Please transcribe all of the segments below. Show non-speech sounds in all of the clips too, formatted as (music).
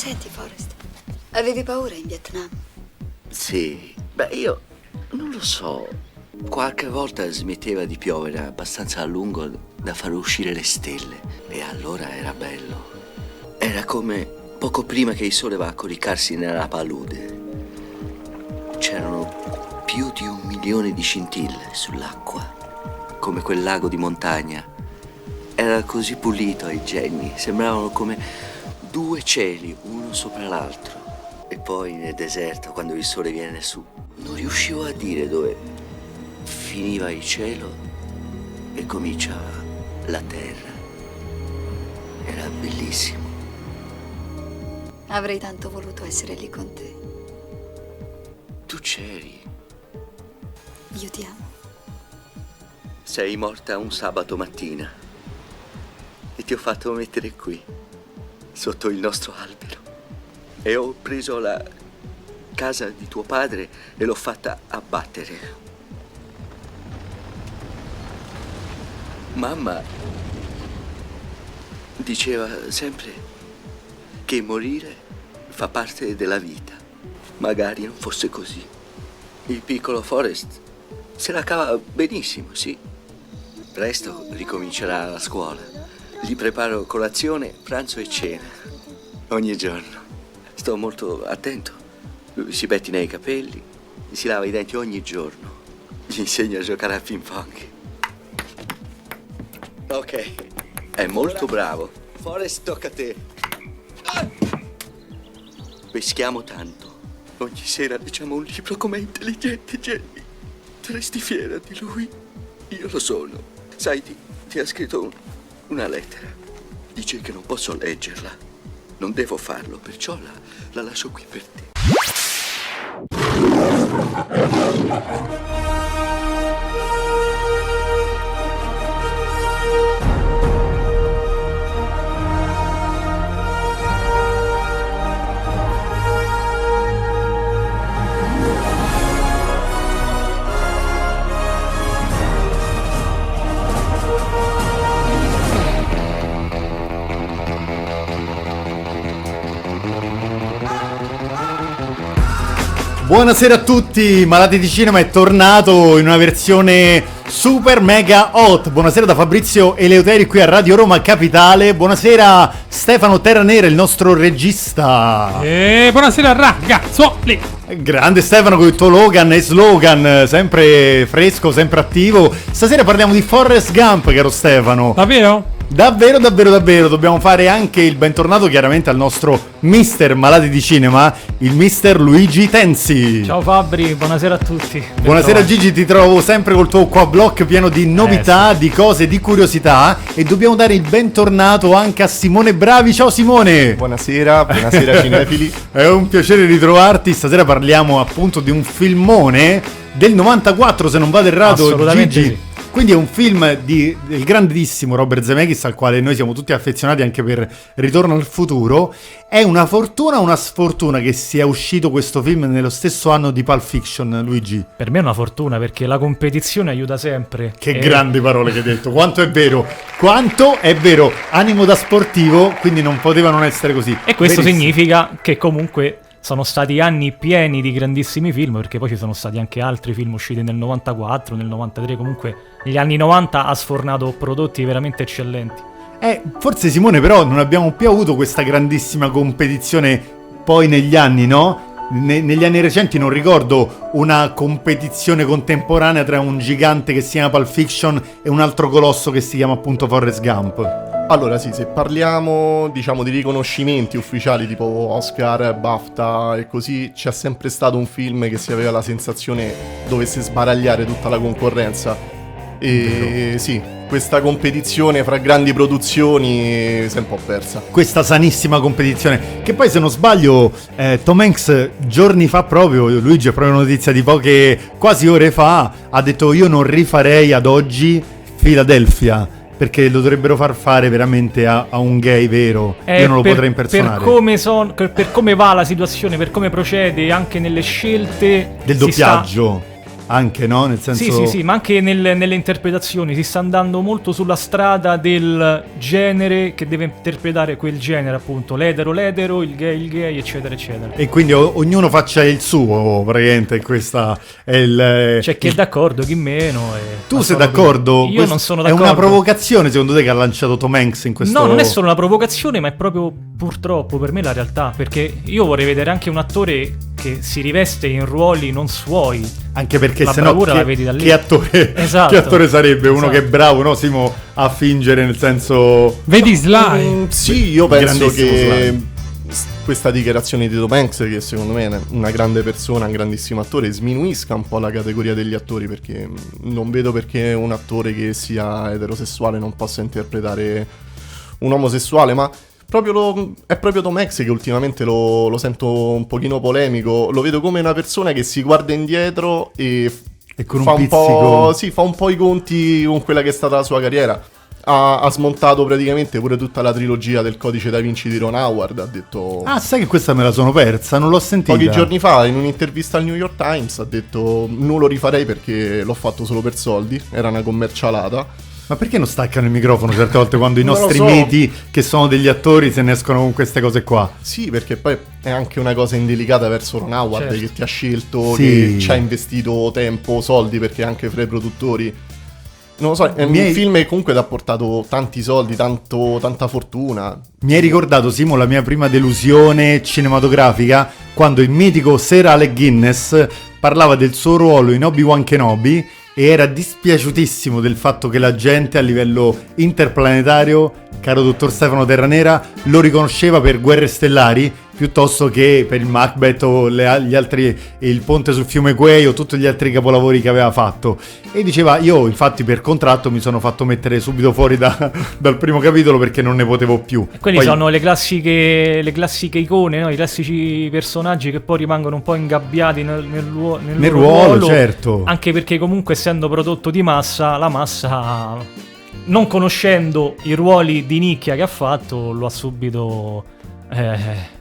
Senti, Forrest, avevi paura in Vietnam? Sì, beh, io non lo so. Qualche volta smetteva di piovere abbastanza a lungo da far uscire le stelle e allora era bello. Era come poco prima che il sole va a coricarsi nella palude. C'erano più di un milione di scintille sull'acqua, come quel lago di montagna. Era così pulito ai genni, sembravano come due cieli, uno sopra l'altro. E poi nel deserto, quando il sole viene su, non riuscivo a dire dove finiva il cielo e cominciava la terra. Era bellissimo. Avrei tanto voluto essere lì con te. Tu c'eri. Io ti amo. Sei morta un sabato mattina e ti ho fatto mettere qui, sotto il nostro albero. E ho preso la casa di tuo padre e l'ho fatta abbattere. Mamma diceva sempre che morire fa parte della vita. Magari non fosse così. Il piccolo Forrest se la cava benissimo, sì. Presto ricomincerà la scuola. Gli preparo colazione, pranzo e cena. Ogni giorno. Sto molto attento. Lui si pettina i capelli, si lava i denti ogni giorno. Gli insegno a giocare a ping pong. Ok, è molto bravo. Forrest, tocca a te. Peschiamo tanto. Ogni sera diciamo un libro com'è intelligente, Jenny. Saresti fiera di lui? Io lo sono. Sai, ti, ti ha scritto un- una lettera. Dice che non posso leggerla. Non devo farlo, perciò la, la lascio qui per te. Buonasera a tutti, Malati di Cinema è tornato in una versione super mega hot. Buonasera da Fabrizio Eleuteri qui a Radio Roma Capitale. Buonasera Stefano Terranera, il nostro regista. E buonasera ragazzuoli! Grande Stefano con il tuo Logan e slogan, sempre fresco, sempre attivo. Stasera parliamo di Forrest Gump, caro Stefano. Davvero? Davvero, davvero, davvero, dobbiamo fare anche il bentornato chiaramente al nostro mister Malati di Cinema, il mister Luigi Tenzi. Ciao Fabri, buonasera a tutti. Buonasera. Gigi, ti trovo sempre col tuo qua blog pieno di novità, di cose, di curiosità e dobbiamo dare il bentornato anche a Simone Bravi. Ciao Simone! Buonasera, buonasera (laughs) cinefili. È un piacere ritrovarti, stasera parliamo appunto di un filmone del 94 se non vado errato Assolutamente Gigi. sì. Quindi è un film di- del grandissimo Robert Zemeckis al quale noi siamo tutti affezionati anche per Ritorno al futuro. È una fortuna o una sfortuna che sia uscito questo film nello stesso anno di Pulp Fiction, Luigi? Per me è una fortuna perché la competizione aiuta sempre. Che E- grandi parole che hai detto, quanto è vero, quanto è vero, animo da sportivo, quindi non poteva non essere così. E questo Verissimo. significa che comunque sono stati anni pieni di grandissimi film, perché poi ci sono stati anche altri film usciti nel 94, nel 93, comunque negli anni 90 ha sfornato prodotti veramente eccellenti. Eh, forse Simone però non abbiamo più avuto questa grandissima competizione poi negli anni, no? Ne- negli anni recenti non ricordo una competizione contemporanea tra un gigante che si chiama Pulp Fiction e un altro colosso che si chiama appunto Forrest Gump. Allora sì, se parliamo diciamo di riconoscimenti ufficiali tipo Oscar, BAFTA e così, c'è sempre stato un film che si aveva la sensazione dovesse sbaragliare tutta la concorrenza. E sì, questa competizione fra grandi produzioni si è un po' persa. questa sanissima competizione. Che poi, se non sbaglio, eh, Tom Hanks giorni fa proprio, Luigi è proprio notizia di poche, quasi ore fa, ha detto io non rifarei ad oggi Philadelphia. Perché lo dovrebbero far fare veramente a, a un gay vero. Eh, io non lo per, potrei impersonare. Per come, son- per come va la situazione, per come procede, anche nelle scelte Del si sta- doppiaggio. Anche, no? Nel senso... Sì, sì, sì, ma anche nel- nelle interpretazioni si sta andando molto sulla strada del genere che deve interpretare quel genere, appunto, l'edero, l'edero, il gay, il gay, eccetera, eccetera. E quindi o- ognuno faccia il suo, praticamente, questa è il... C'è chi è d'accordo, chi meno. e- Tu sei d'accordo? Io non sono È d'accordo. una provocazione secondo te che ha lanciato Tom Hanks in questo No, non è solo una provocazione, ma è proprio purtroppo per me la realtà. Perché io vorrei vedere anche un attore che si riveste in ruoli non suoi. Anche perché La sennò bravura che, la vedi da lì. che attore, (laughs) Esatto. che attore sarebbe uno Esatto. che è bravo, no Simo, a fingere nel senso... Vedi Sly? Mm, sì, io penso che Sly. questa dichiarazione di Tom Hanks, che secondo me è una grande persona, un grandissimo attore, sminuisca un po' la categoria degli attori, perché mm, non vedo perché un attore che sia eterosessuale non possa interpretare un omosessuale, ma proprio lo- è proprio Tom Hanks che ultimamente lo, lo sento un pochino polemico, lo vedo come una persona che si guarda indietro e E con un fa un, po', pizzico... sì, fa un po' i conti con quella che è stata la sua carriera. Ha, ha smontato praticamente pure tutta la trilogia del codice da Vinci di Ron Howard. Ha detto Ah, sai che questa me la sono persa, non l'ho sentita. pochi giorni fa in un'intervista al New York Times. Ha detto: Non lo rifarei perché l'ho fatto solo per soldi. Era una commercialata. Ma perché non staccano il microfono certe volte quando i nostri so. miti, che sono degli attori, se ne escono con queste cose qua? Sì, perché poi è anche una cosa indelicata verso Ron Howard Certo. che ti ha scelto, Sì. che ci ha investito tempo, soldi perché anche fra i produttori. Non lo so, è Miei- un film che comunque ti ha portato tanti soldi, tanto, tanta fortuna. Mi hai ricordato, Simo, la mia prima delusione cinematografica quando il mitico Sir Alec Guinness parlava del suo ruolo in Obi-Wan Kenobi e era dispiaciutissimo del fatto che la gente a livello interplanetario, caro dottor Stefano Terranera, lo riconosceva per Guerre Stellari piuttosto che per il Macbeth o le- gli altri, il ponte sul fiume Quay o tutti gli altri capolavori che aveva fatto. E diceva, io infatti per contratto mi sono fatto mettere subito fuori da- (laughs) dal primo capitolo perché non ne potevo più. Quelli Poi- sono le classiche, le classiche icone, no? i classici personaggi che poi rimangono un po' ingabbiati nel, nel, nel Nel loro ruolo, certo. Anche perché comunque essendo prodotto di massa, la massa, non conoscendo i ruoli di nicchia che ha fatto, lo ha subito... eh, E-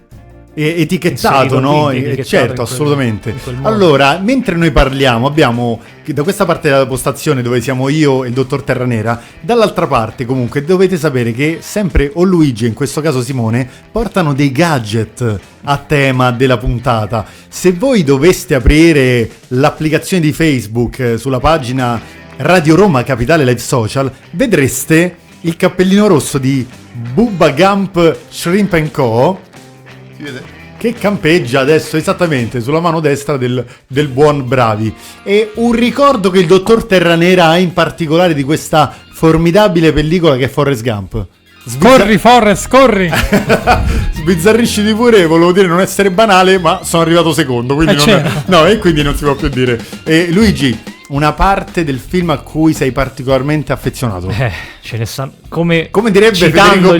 etichettato, no? etichettato certo, assolutamente. quel. Allora, mentre noi parliamo, abbiamo da questa parte della postazione dove siamo io e il dottor Terranera, dall'altra parte comunque dovete sapere che sempre o Luigi, in questo caso Simone, portano dei gadget a tema della puntata. Se voi doveste aprire l'applicazione di Facebook eh, sulla pagina Radio Roma Capitale Live Social, vedreste il cappellino rosso di Bubba Gump Shrimp Co. Si vede? che campeggia adesso esattamente sulla mano destra del, del buon Bravi. E un ricordo che il dottor Terranera ha in particolare di questa formidabile pellicola che è Forrest Gump. Corri, Forrest, corri! (laughs) Sbizzarrisci di pure, volevo dire non essere banale, ma sono arrivato secondo, quindi Eh, non, certo. no, e quindi non si può più dire. E Luigi, una parte del film a cui sei particolarmente affezionato. eh, ce ne stanno... Come, Come direbbe Federico. Bagnoli.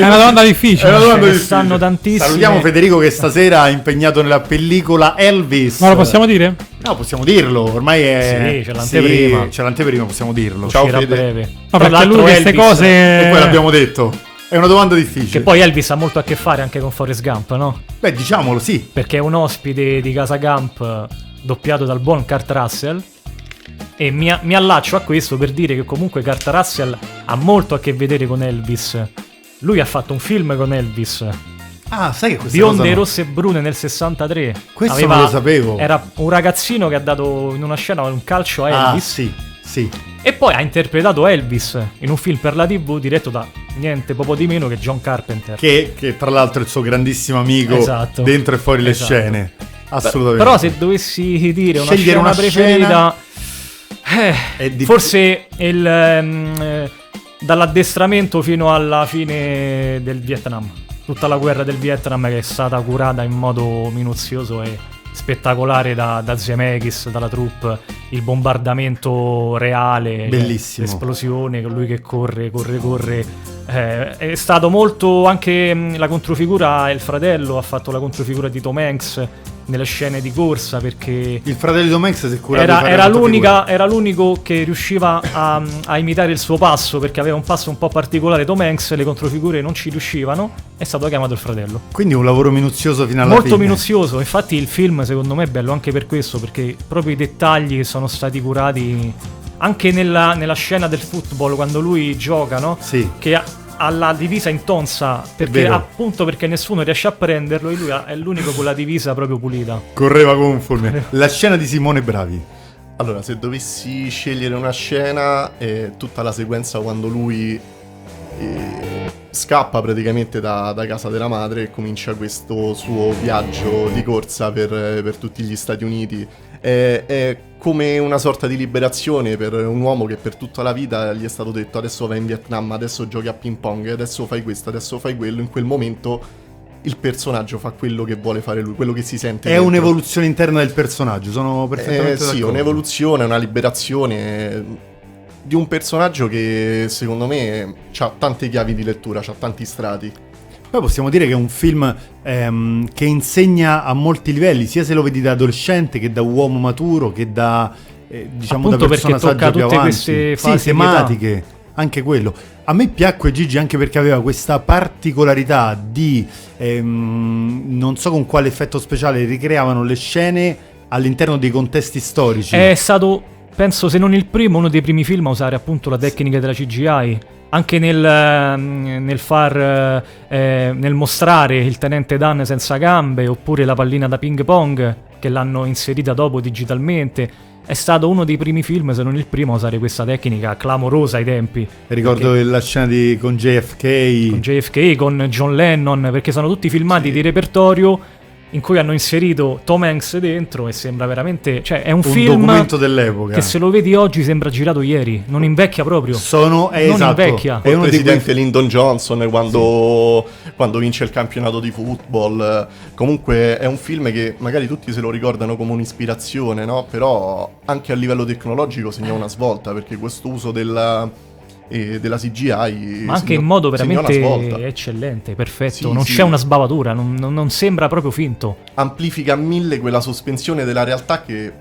È una domanda difficile. È una domanda ce ne difficile. stanno tantissime. Salutiamo Federico che stasera è impegnato nella pellicola Elvis. Ma lo possiamo dire? No, possiamo dirlo, ormai è... Sì, c'è l'anteprima. Sì, c'è l'anteprima, possiamo dirlo. Ciao, Fede. breve. No, Tra perché lui queste cose... E poi l'abbiamo detto. È una domanda difficile. Che poi Elvis ha molto a che fare anche con Forrest Gump, no? Beh, diciamolo, sì. Perché è un ospite di Casa Gump doppiato dal buon Kurt Russell. E mi, mi allaccio a questo per dire che comunque Kurt Russell ha molto a che vedere con Elvis. Lui ha fatto un film con Elvis, Ah, sai che questa Bionde cosa rosse e brune nel 63. Questo non lo sapevo. Era un ragazzino che ha dato in una scena un calcio a Ah, Elvis. sì, sì. E poi ha interpretato Elvis in un film per la TV diretto da niente poco di meno che John Carpenter. Che, che tra l'altro è il suo grandissimo amico Esatto. dentro e fuori le Esatto. scene. Assolutamente. Però se dovessi dire una Scegliere scena una preferita, È eh, difficile. forse il, ehm, eh, dall'addestramento fino alla fine del Vietnam. Tutta la guerra del Vietnam che è stata curata in modo minuzioso e spettacolare da, da Zemeckis, dalla troupe, il bombardamento reale, Bellissimo. l'esplosione, lui che corre, corre, corre. Eh, è stato molto anche mh, la controfigura, il fratello ha fatto la controfigura di Tom Hanks nelle scene di corsa perché Il fratello di Hanks si è curato di era, era molto l'unica- era l'unico che riusciva a, a imitare il suo passo perché aveva un passo un po' particolare Tom Hanks, le controfigure non ci riuscivano, è stato chiamato il fratello. Quindi un lavoro minuzioso fino alla Molto fine. minuzioso, infatti il film secondo me è bello anche per questo, perché proprio i dettagli che sono stati curati anche nella, nella scena del football quando lui gioca, no? Sì. Che ha, ha la divisa in tonsa, perché appunto perché nessuno riesce a prenderlo e lui è l'unico con la divisa proprio pulita. Correva fulmine. La scena di Simone Bravi. Allora, se dovessi scegliere una scena, è tutta la sequenza quando lui eh, scappa praticamente da, da casa della madre e comincia questo suo viaggio di corsa per, per tutti gli Stati Uniti. È, è come una sorta di liberazione per un uomo che per tutta la vita gli è stato detto adesso vai in Vietnam, adesso giochi a ping pong, adesso fai questo, adesso fai quello. In quel momento il personaggio fa quello che vuole fare lui, quello che si sente. È dentro. un'evoluzione interna del personaggio, sono perfettamente Eh, sì, d'accordo. un'evoluzione, una liberazione di un personaggio che secondo me ha tante chiavi di lettura, ha tanti strati. Poi possiamo dire che è un film ehm, che insegna a molti livelli, sia se lo vedi da adolescente che da uomo maturo, che da eh, diciamo Appunto da persona saggia più tutte avanti. queste sì, tematiche, anche quello. A me piacque Gigi anche perché aveva questa particolarità di ehm, non so con quale effetto speciale ricreavano le scene all'interno dei contesti storici. È stato, penso se non il primo, uno dei primi film a usare appunto la tecnica della CGI. Anche nel, ehm, nel far eh, nel mostrare il tenente Dan senza gambe oppure la pallina da ping pong che l'hanno inserita dopo digitalmente. È stato uno dei primi film, se non il primo, a usare questa tecnica clamorosa ai tempi. Ricordo la scena di, con JFK. Con JFK, con John Lennon, perché sono tutti filmati Sì. di repertorio in cui hanno inserito Tom Hanks dentro e sembra veramente... Cioè è un, un film documento dell'epoca. che se lo vedi oggi sembra girato ieri, non invecchia proprio. sono è non esatto, invecchia. È il uno di quei presidente Lyndon Johnson quando, quando vince il campionato di football. Comunque è un film che magari tutti se lo ricordano come un'ispirazione, no? Però anche a livello tecnologico segna una svolta perché questo uso della, eh, della CGI Ma anche in modo veramente svolta. eccellente, perfetto. Sì, non sì. c'è una sbavatura, non, non- non sembra proprio finto. amplifica a mille quella sospensione della realtà che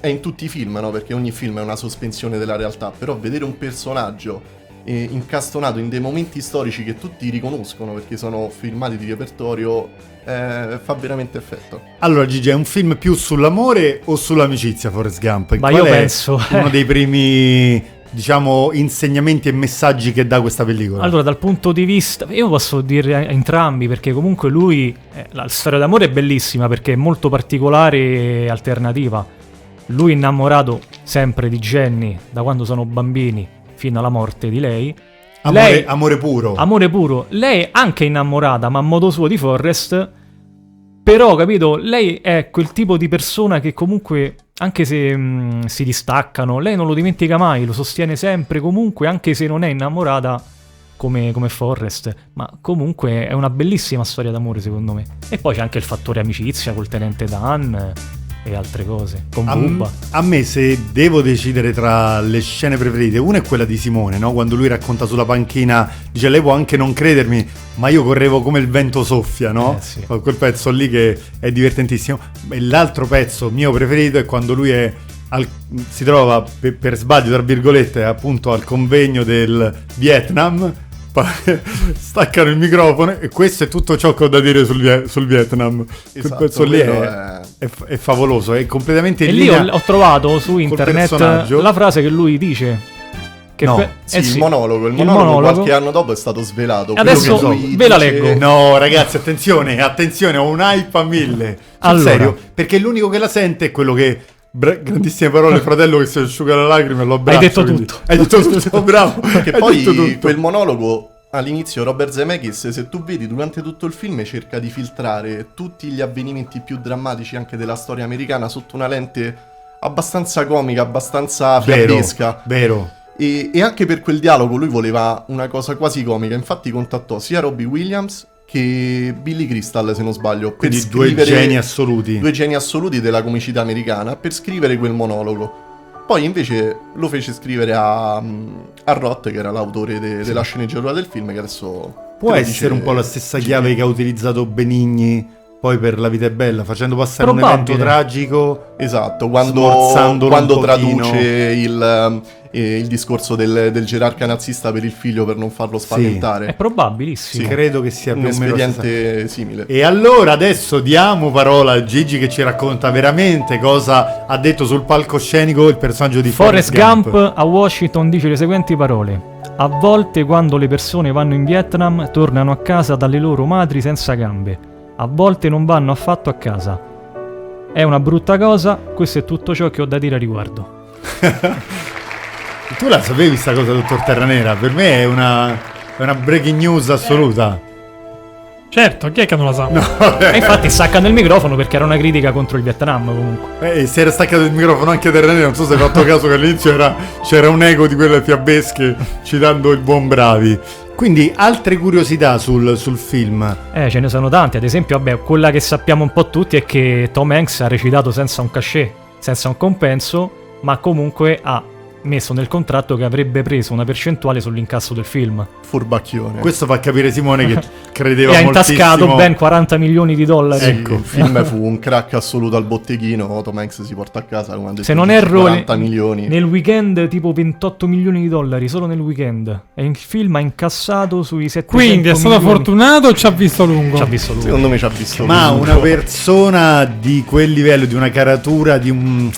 è in tutti i film, no? Perché ogni film è una sospensione della realtà, però vedere un personaggio eh, incastonato in dei momenti storici che tutti riconoscono perché sono filmati di repertorio eh, fa veramente effetto. Allora Gigi, è un film più sull'amore o sull'amicizia Forrest Gump? Ma Qual io è penso- uno dei primi, diciamo, insegnamenti e messaggi che dà questa pellicola. Allora, dal punto di vista, io posso dire entrambi perché comunque lui, eh, la storia d'amore è bellissima perché è molto particolare e alternativa. Lui innamorato sempre di Jenny da quando sono bambini fino alla morte di lei. amore, lei- amore puro. Amore puro. Lei è anche innamorata, ma a modo suo di Forrest. Però, capito, lei è quel tipo di persona che comunque, anche se mh, si distaccano, lei non lo dimentica mai, lo sostiene sempre, comunque, anche se non è innamorata come, come Forrest. Ma comunque è una bellissima storia d'amore, secondo me. E poi c'è anche il fattore amicizia col tenente Dan e altre cose. Con a, Bubba. a me se devo decidere tra le scene preferite, una è quella di Simone, no? quando lui racconta sulla panchina, dice lei può anche non credermi, ma io correvo come il vento soffia, no? Eh, sì. Quel pezzo lì che è divertentissimo. E l'altro pezzo mio preferito è quando lui è al- si trova per, per sbaglio, tra virgolette, appunto al convegno del Vietnam. (laughs) Staccano il microfono e questo è tutto ciò che ho da dire sul, Vie- sul Vietnam. Quel Esatto, pezzo lì è, è- è f- è favoloso, è completamente E lì ho, ho trovato su internet la frase che lui dice. Che No, pe- Sì, eh il monologo, il il monologo, monologo. qualche anno dopo è stato svelato. Adesso che lui ve la leggo. No, ragazzi, attenzione, attenzione, ho un hype a mille. Sul Allora. serio, perché l'unico che la sente è quello che. Bra- grandissime parole, (laughs) fratello, che si asciuga la lacrima e lo abbraccio. detto quindi- tutto. Hai detto tutto, (laughs) bravo. Che hai poi quel monologo all'inizio Robert Zemeckis, se tu vedi durante tutto il film, cerca di filtrare tutti gli avvenimenti più drammatici anche della storia americana sotto una lente abbastanza comica, abbastanza Vero, fiabesca. vero. E, e anche per quel dialogo lui voleva una cosa quasi comica. Infatti contattò sia Robbie Williams che Billy Crystal, se non sbaglio, per Quindi due geni assoluti. due geni assoluti della comicità americana per scrivere quel monologo. Poi invece lo fece scrivere a, a Roth, che era l'autore de- della sceneggiatura del film, che adesso... Può essere dice un po' la stessa chiave che ha utilizzato Benigni poi per La vita è bella, facendo passare un Probabile. evento tragico. Esatto, quando, quando un traduce il, eh, il discorso del, del gerarca nazista per il figlio per non farlo È spaventare. probabilissimo. Credo che sia Un espediente simile. E allora adesso diamo parola a Gigi che ci racconta veramente cosa ha detto sul palcoscenico il personaggio di Forrest Gump a Washington dice le seguenti parole. A volte quando le persone vanno in Vietnam tornano a casa dalle loro madri senza gambe. A volte non vanno affatto a casa. È una brutta cosa, questo è tutto ciò che ho da dire a riguardo. (laughs) Tu la sapevi sta cosa, dottor Terranera? Per me è una, è una breaking news assoluta. Certo, chi è che non la sa? (laughs) E infatti staccano il microfono perché era una critica contro il Vietnam comunque. Eh, si era staccato il microfono anche Terranera, non so se hai fatto caso che all'inizio era- c'era un eco di quelle fiabesche citando il buon Bravi. Quindi altre curiosità sul, sul film. Eh, ce ne sono tante. Ad esempio, vabbè, quella che sappiamo un po' tutti è che Tom Hanks ha recitato senza un cachet, senza un compenso, ma comunque ha messo nel contratto che avrebbe preso una percentuale sull'incasso del film. Furbacchione. Questo fa capire Simone che (laughs) credeva e ha intascato ben 40 milioni di dollari. Sì, ecco. il film (laughs) fu un crack assoluto al botteghino. Tom Hanks si porta a casa come Se non erro, 40 ne- milioni. nel weekend tipo 28 milioni di dollari solo nel weekend. E il film ha incassato sui 700 Quindi è stato milioni. fortunato o ci ha visto lungo? Ci ha visto lui. Secondo me ci ha visto. Ma lungo. una persona di quel livello, di una caratura, di un,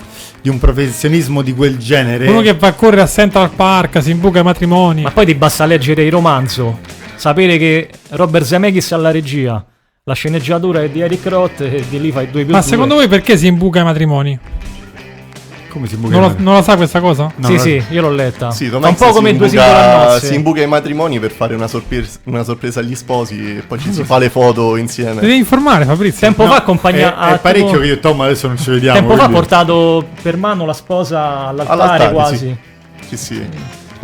di un professionismo di quel genere. Uno che va a correre a Central Park, si imbuca i matrimoni. Ma poi ti basta leggere il romanzo, sapere che Robert Zemeckis è alla regia, la sceneggiatura è di Eric Roth e di lì fai due più Ma due. secondo voi perché si imbuca i matrimoni? Come si muove? Non, lo- non la sa questa cosa? No, sì, no. sì, io l'ho letta. Sì, Tom Fa un Hanks po' si come due imbuca- singole nozze. Si imbuca ai matrimoni per fare una, sorpres- una sorpresa agli sposi e poi ci si fa le foto insieme. Devi informare Fabrizio. Tempo fa accompagna È, è parecchio che io e Tom adesso non ci vediamo. Tempo fa ha quindi- portato per mano la sposa all'altare, All'altare, quasi. sì. Sì,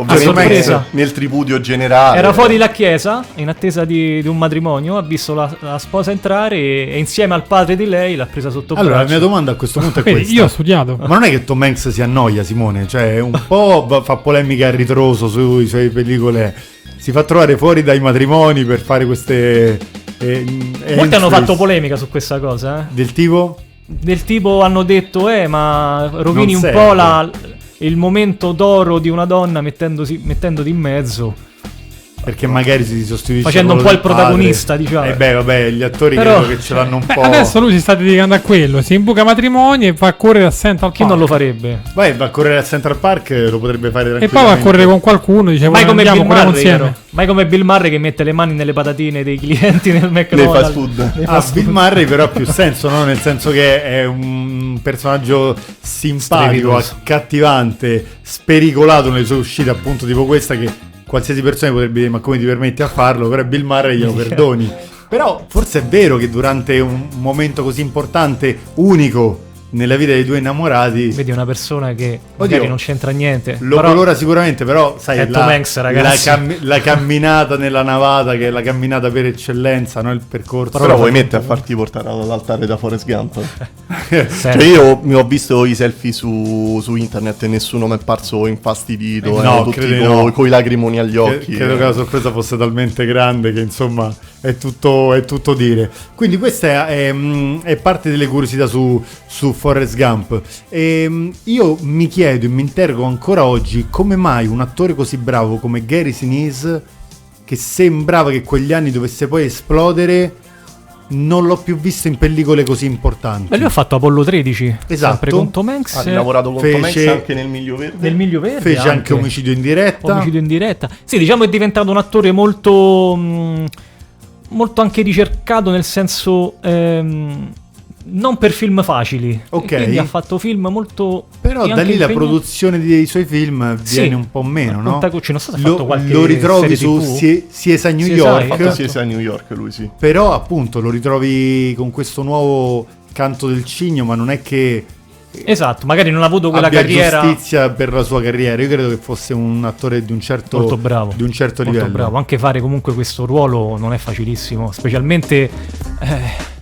Ovviamente nel tripudio generale. Era fuori la chiesa, in attesa di, di un matrimonio, ha visto la, la sposa entrare e, e insieme al padre di lei l'ha presa sotto Allora, la mia domanda a questo punto è (laughs) Vedi, questa. io ho studiato. Ma non è che Tom Hanks si annoia, Simone? Cioè, un (laughs) po' fa polemica a ritroso sui suoi pellicole. Si fa trovare fuori dai matrimoni per fare queste. eh, Molti hanno fatto polemica su questa cosa, eh. Del tipo? Del tipo hanno detto, eh, ma rovini Non un serve. po' la- il momento d'oro di una donna mettendosi, mettendoti in mezzo. Perché magari si sostituisce Facendo un po' il del padre. protagonista, diciamo. Eh beh, vabbè, gli attori Però- credo che ce l'hanno un Beh, po'. adesso lui si sta dedicando a quello. Si imbuca matrimoni e va a correre a Central Chi Park. non lo farebbe? Vai, va a correre a Central Park, lo potrebbe fare E poi va a correre con qualcuno. Dice, Mai "Guarda, come, andiamo, Bill Murray, insieme. Mai come Bill Murray che mette le mani nelle patatine dei clienti nel McDonald's. fast food. Ah, fast Bill food. Murray però ha più (laughs) senso, no? Nel senso che è un personaggio simpatico, accattivante, spericolato nelle sue uscite, appunto tipo questa che qualsiasi persona potrebbe dire ma come ti permetti a farlo, però Bill Murray glielo (laughs) perdoni. Però forse è vero che durante un momento così importante, unico nella vita dei due innamorati, Vedi una persona che magari Oddio. non c'entra niente. lo però- colora sicuramente, però sai, È la, Tom Hanks, ragazzi. la cam- la camminata nella navata che è la camminata per eccellenza, no? il percorso. Però vuoi mettere a farti portare all'altare da Forrest Gump? (laughs) Cioè io mi ho visto i selfie su, su internet e nessuno mi è parso infastidito, Eh, no, tutti credo co- no. coi lagrimoni agli Che- occhi. credo eh. che la sorpresa fosse talmente grande che insomma è tutto, è tutto dire. Quindi questa è, è, mm, è parte delle curiosità su, su Forrest Gump. E, mm, io mi chiedo e mi interrogo ancora oggi come mai un attore così bravo come Gary Sinise, che sembrava che quegli anni dovesse poi esplodere, non l'ho più visto in pellicole così importanti. Beh, lui ha fatto Apollo 13. Esatto. Sempre con Tom Hanks. Ha lavorato con Tom Hanks Fece- anche nel Miglio Verde. Nel Miglio Verde. Fece anche omicidio in diretta. Omicidio in diretta. Sì, diciamo è diventato un attore molto. mh, molto anche ricercato nel senso. ehm, non per film facili. Ok. Quindi ha fatto film molto. Però da lì la impegna- produzione dei suoi film Sì. viene un po' meno, no? Contacucci, non so se Lo, fatto qualche lo ritrovi su. Sie- CSI New CSI, York, Esatto. CSI a New York lui, sì. però appunto lo ritrovi con questo nuovo canto del cigno, ma non è che Esatto, magari non ha avuto quella carriera. giustizia per la sua carriera. Io credo che fosse un attore di un certo, Molto bravo. di un certo Molto livello. bravo. Anche fare comunque questo ruolo non è facilissimo. Specialmente. eh,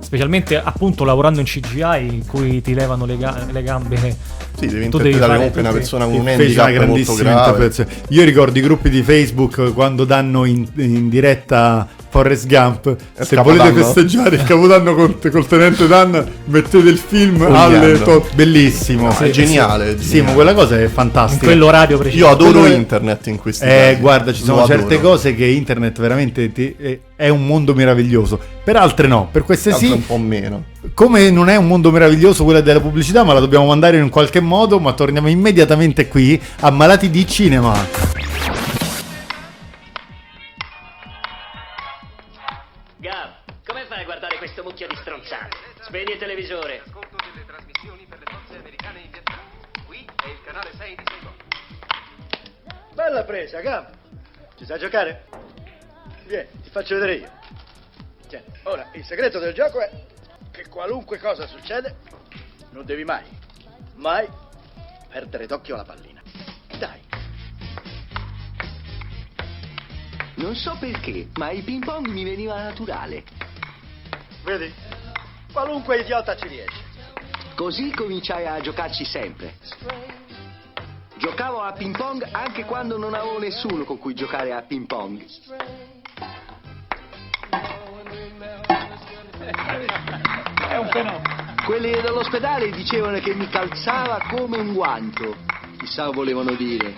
specialmente appunto lavorando in CGI in cui ti levano le, ga- le gambe Sì, devi Tu devi interpretare fare comunque una persona con un fece una handicap molto grandissima grave. interpretazione. Io ricordo i gruppi di Facebook quando danno in, in diretta Forrest Gump. Il Se volete festeggiare il Capodanno col, col tenente Dan, mettete il film Ogni alle tot. Bellissimo. È geniale, è Sì, geniale. ma quella cosa è In fantastica. quell'orario preciso. Io adoro Quello è- internet in questi Eh, casi. guarda, ci Lo sono certe adoro. cose che internet veramente ti- è, è un mondo meraviglioso. Per altre no, per queste Altre sì. un po' meno. Come non è un mondo meraviglioso quella della pubblicità, ma la dobbiamo mandare in qualche modo, ma torniamo immediatamente qui a Malati di Cinema. Gab, come fai a guardare questo mucchio di stronzate? Spegni il televisore. Ascolto delle trasmissioni per le forze americane in Vietnam. Qui è il canale 6 di Saigon. Bella presa, Gab. Ci sai giocare? Vieni, ti faccio vedere io. Tieni. Ora, il segreto del gioco è che qualunque cosa succede, non devi mai, mai perdere d'occhio la pallina. Dai. Non so perché, ma il ping pong mi veniva naturale. Vedi? Qualunque idiota ci riesce. Così cominciai a giocarci sempre. Giocavo a ping pong anche quando non avevo nessuno con cui giocare a ping pong. È un fenomeno. Quelli dell'ospedale dicevano che mi calzava come un guanto. Chissà volevano dire.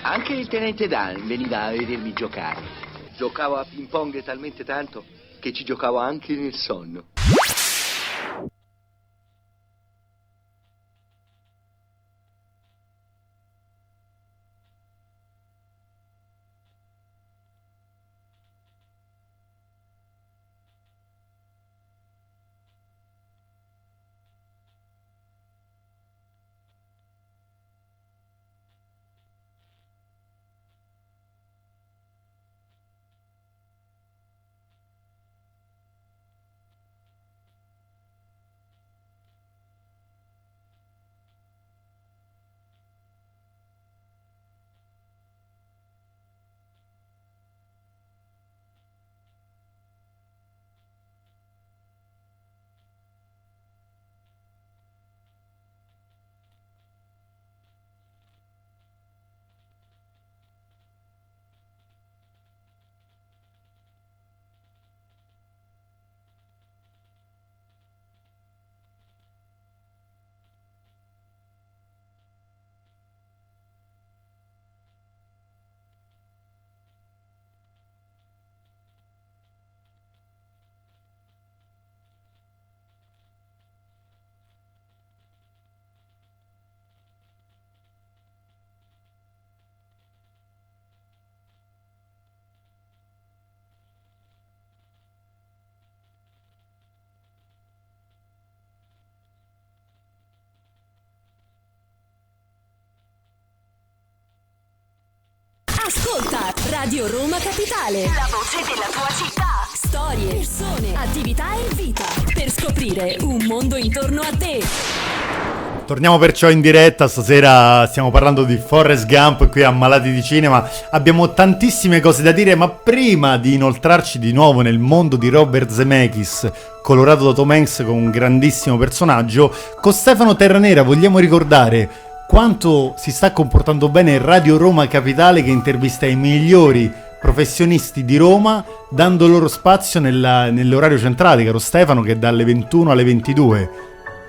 Anche il tenente Dan veniva a vedermi giocare. Giocavo a ping pong talmente tanto che ci giocavo anche nel sonno. Ascolta Radio Roma Capitale. La voce della tua città. Storie, persone, attività e vita. Per scoprire un mondo intorno a te. Torniamo perciò in diretta, stasera stiamo parlando di Forrest Gump qui a Malati di Cinema. Abbiamo tantissime cose da dire, ma prima di inoltrarci di nuovo nel mondo di Robert Zemeckis, colorato da Tom Hanks con un grandissimo personaggio, con Stefano Terranera vogliamo ricordare quanto si sta comportando bene Radio Roma Capitale che intervista i migliori professionisti di Roma dando loro spazio nella- nell'orario centrale, caro Stefano, che è dalle 21 alle 22.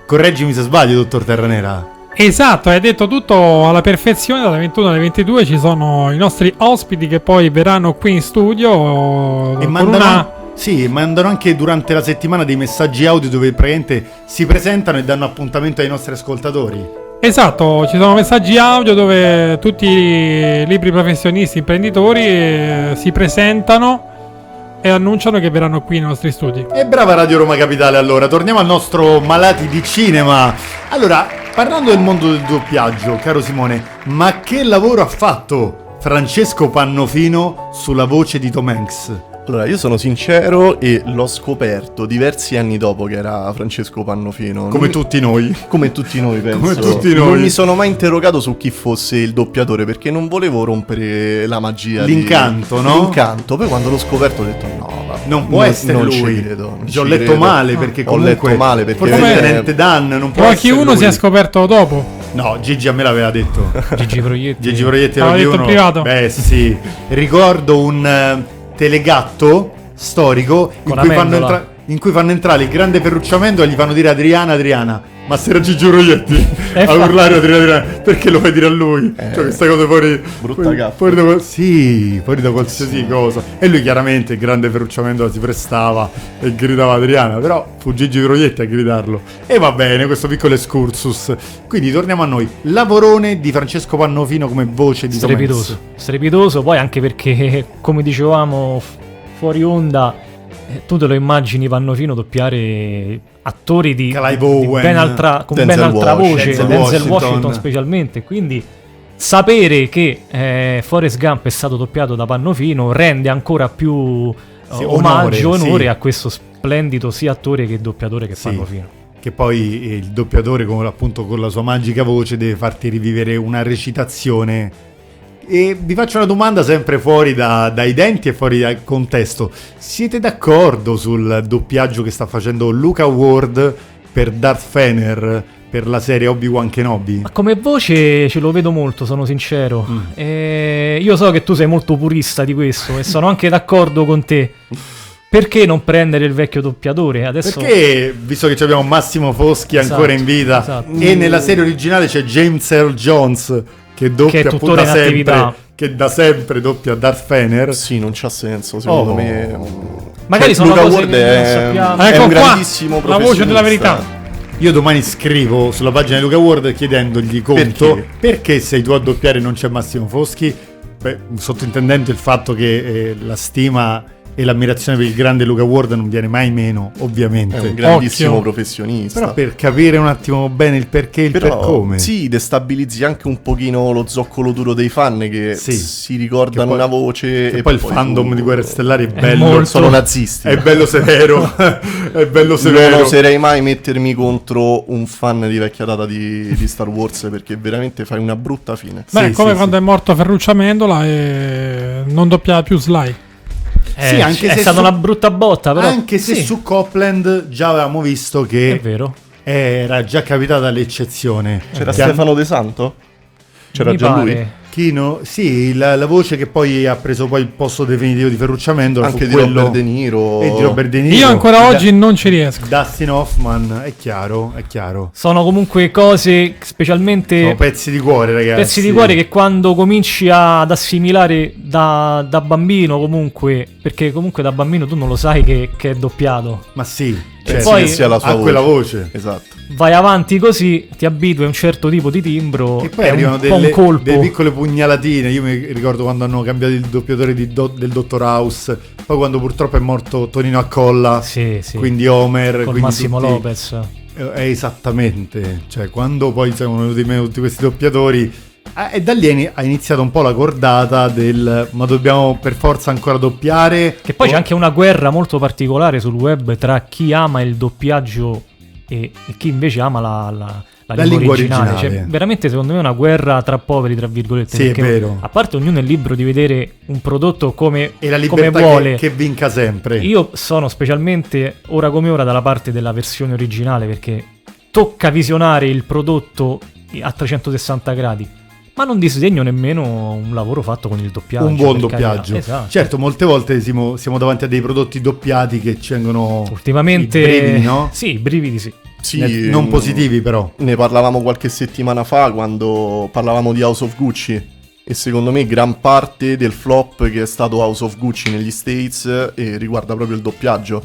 Correggimi se sbaglio, dottor Terranera. Esatto, hai detto tutto alla perfezione. Dalle 21 alle 22 ci sono i nostri ospiti che poi verranno qui in studio E mandano, una. sì, mandano anche durante la settimana dei messaggi audio dove praticamente si presentano e danno appuntamento ai nostri ascoltatori. Esatto, ci sono messaggi audio dove tutti i libri professionisti, imprenditori eh, si presentano e annunciano che verranno qui nei nostri studi. E brava Radio Roma Capitale allora, torniamo al nostro Malati di Cinema. Allora, parlando del mondo del doppiaggio, caro Simone, ma che lavoro ha fatto Francesco Pannofino sulla voce di Tom Hanks? Allora, io sono sincero e l'ho scoperto diversi anni dopo che era Francesco Pannofino. Come Non- tutti noi. Come tutti noi, (laughs) penso. Come tutti Non noi. mi sono mai interrogato su chi fosse il doppiatore perché non volevo rompere la magia. di- L'incanto, no? L'incanto. Poi quando l'ho scoperto ho detto no, vabbè, Non può essere non lui. ci credo. non Ci ho letto credo. male perché Ho comunque letto male perché forse vedere- tenente Dan non può chi uno lui. si è scoperto dopo. No, Gigi a me l'aveva detto. Gigi Proietti. Gigi Proietti L'aveva detto in privato. Beh, sì. Ricordo un eh, telegatto storico in cui, fanno Amendola. In cui fanno entrare il grande ferrucciamento e gli fanno dire Adriana, Adriana. Ma se era Gigi Proietti (laughs) a infatti. urlare Adriana, Adriana, perché lo fai dire a lui? cioè, queste cose fuori. brutta fuori, gaffa. fuori da, sì, fuori da qualsiasi cosa. E lui chiaramente il grande ferrucciamento si prestava e gridava Adriana, però fu Gigi Proietti a gridarlo. E va bene, questo piccolo excursus. Quindi torniamo a noi. Lavorone di Francesco Pannofino come voce di Tom Strepitoso, Hanks. strepitoso, poi anche perché, (laughs) come dicevamo fuori onda, eh, tu te lo immagini Pannofino doppiare attori di, Clive Owen, ben altra, con ben Denzel altra Washington. voce, Denzel Denzel, Washington. Washington. specialmente, quindi sapere che eh, Forrest Gump è stato doppiato da Pannofino rende ancora più eh, Sì, omaggio, onore, onore sì. a questo splendido sia attore che doppiatore che Sì. Pannofino. Che poi eh, il doppiatore, con, appunto, con la sua magica voce, deve farti rivivere una recitazione. E vi faccio una domanda sempre fuori da- dai denti e fuori dal contesto. Siete d'accordo sul doppiaggio che sta facendo Luca Ward per Darth Fener per la serie Obi-Wan Kenobi? Ma come voce ce lo vedo molto, sono sincero. Mm. Eh, io so che tu sei molto purista di questo e sono anche d'accordo con te. Perché non prendere il vecchio doppiatore? Adesso Perché, visto che abbiamo Massimo Foschi Esatto, ancora in vita, esatto. e nella serie originale c'è James Earl Jones che doppia Che da attività. sempre, che da sempre doppia Darth Fener. Sì, non c'ha senso, secondo Oh. me. Magari Cioè, sono Luca cose Ward è, è Ecco un qua, grandissimo la voce della verità. Io domani scrivo sulla pagina di Luca Ward chiedendogli conto Perché? perché, sei tu a doppiare e non c'è Massimo Foschi, Beh, sottintendendo il fatto che eh, la stima e l'ammirazione per il grande Luca Ward non viene mai meno, ovviamente. È un grandissimo Occhio. professionista. Però per capire un attimo bene il perché e il Però, per come. sì, destabilizzi anche un pochino lo zoccolo duro dei fan che Sì. si ricordano poi- una voce e poi il fandom tu- di Guerre Stellari è bello. molto- sono nazisti. È bello severo. (laughs) è bello Non severo. oserei mai mettermi contro un fan di vecchia data di, di Star Wars perché veramente fai una brutta fine. Beh, Sì, come sì, quando sì. è morto Ferruccio Amendola e non doppiava più Sly. Eh, Sì, anche è se stata su- una brutta botta, però. Anche se sì, su Copland già avevamo visto è che vero. era già capitata l'eccezione. C'era Stefano De Santo? C'era Mi già pare. lui? Chino, sì, la, la voce che poi ha preso poi il posto definitivo di Ferruccio Amendola Anche fu di quello Robert De Niro. e di Robert De Niro. Io ancora Da- oggi non ci riesco. Dustin Hoffman, è chiaro, è chiaro. Sono comunque cose, specialmente Sono pezzi di cuore, ragazzi. pezzi di cuore che quando cominci ad assimilare da, da bambino comunque, perché comunque da bambino tu non lo sai che, che è doppiato. Ma sì, cioè, poi- sia la sua ha voce. quella voce. Esatto. Vai avanti così, ti abitui a un certo tipo di timbro, Che poi arrivano un delle, un delle piccole pugnalatine. Io mi ricordo quando hanno cambiato il doppiatore di Do- del Dottor House. Poi quando purtroppo è morto Tonino Accolla. Sì, sì. Quindi Homer. con Massimo tutti- Lopez. Eh, eh, esattamente. Cioè, quando poi sono venuti meno tutti questi doppiatori. eh, e da lì ha iniziato un po' la cordata del ma dobbiamo per forza ancora doppiare. Che poi O- c'è anche una guerra molto particolare sul web tra chi ama il doppiaggio e, e chi invece ama la, la- la La lingua, lingua originale. originale. Cioè, veramente secondo me è una guerra tra poveri, tra virgolette. Sì, è vero. A parte ognuno è libero di vedere un prodotto come, E la come vuole. che, che vinca sempre. Io sono specialmente ora come ora dalla parte della versione originale perché tocca visionare il prodotto a 360 gradi. Ma non disdegno nemmeno un lavoro fatto con il doppiaggio. un buon doppiaggio. Esatto. Certo, molte volte siamo, siamo davanti a dei prodotti doppiati che ci vengono Ultimamente, i brividi, no? Sì, i brividi sì. Sì, Nel- non mm, positivi però. Ne parlavamo qualche settimana fa quando parlavamo di House of Gucci. E secondo me gran parte del flop che è stato House of Gucci negli States eh, riguarda proprio il doppiaggio.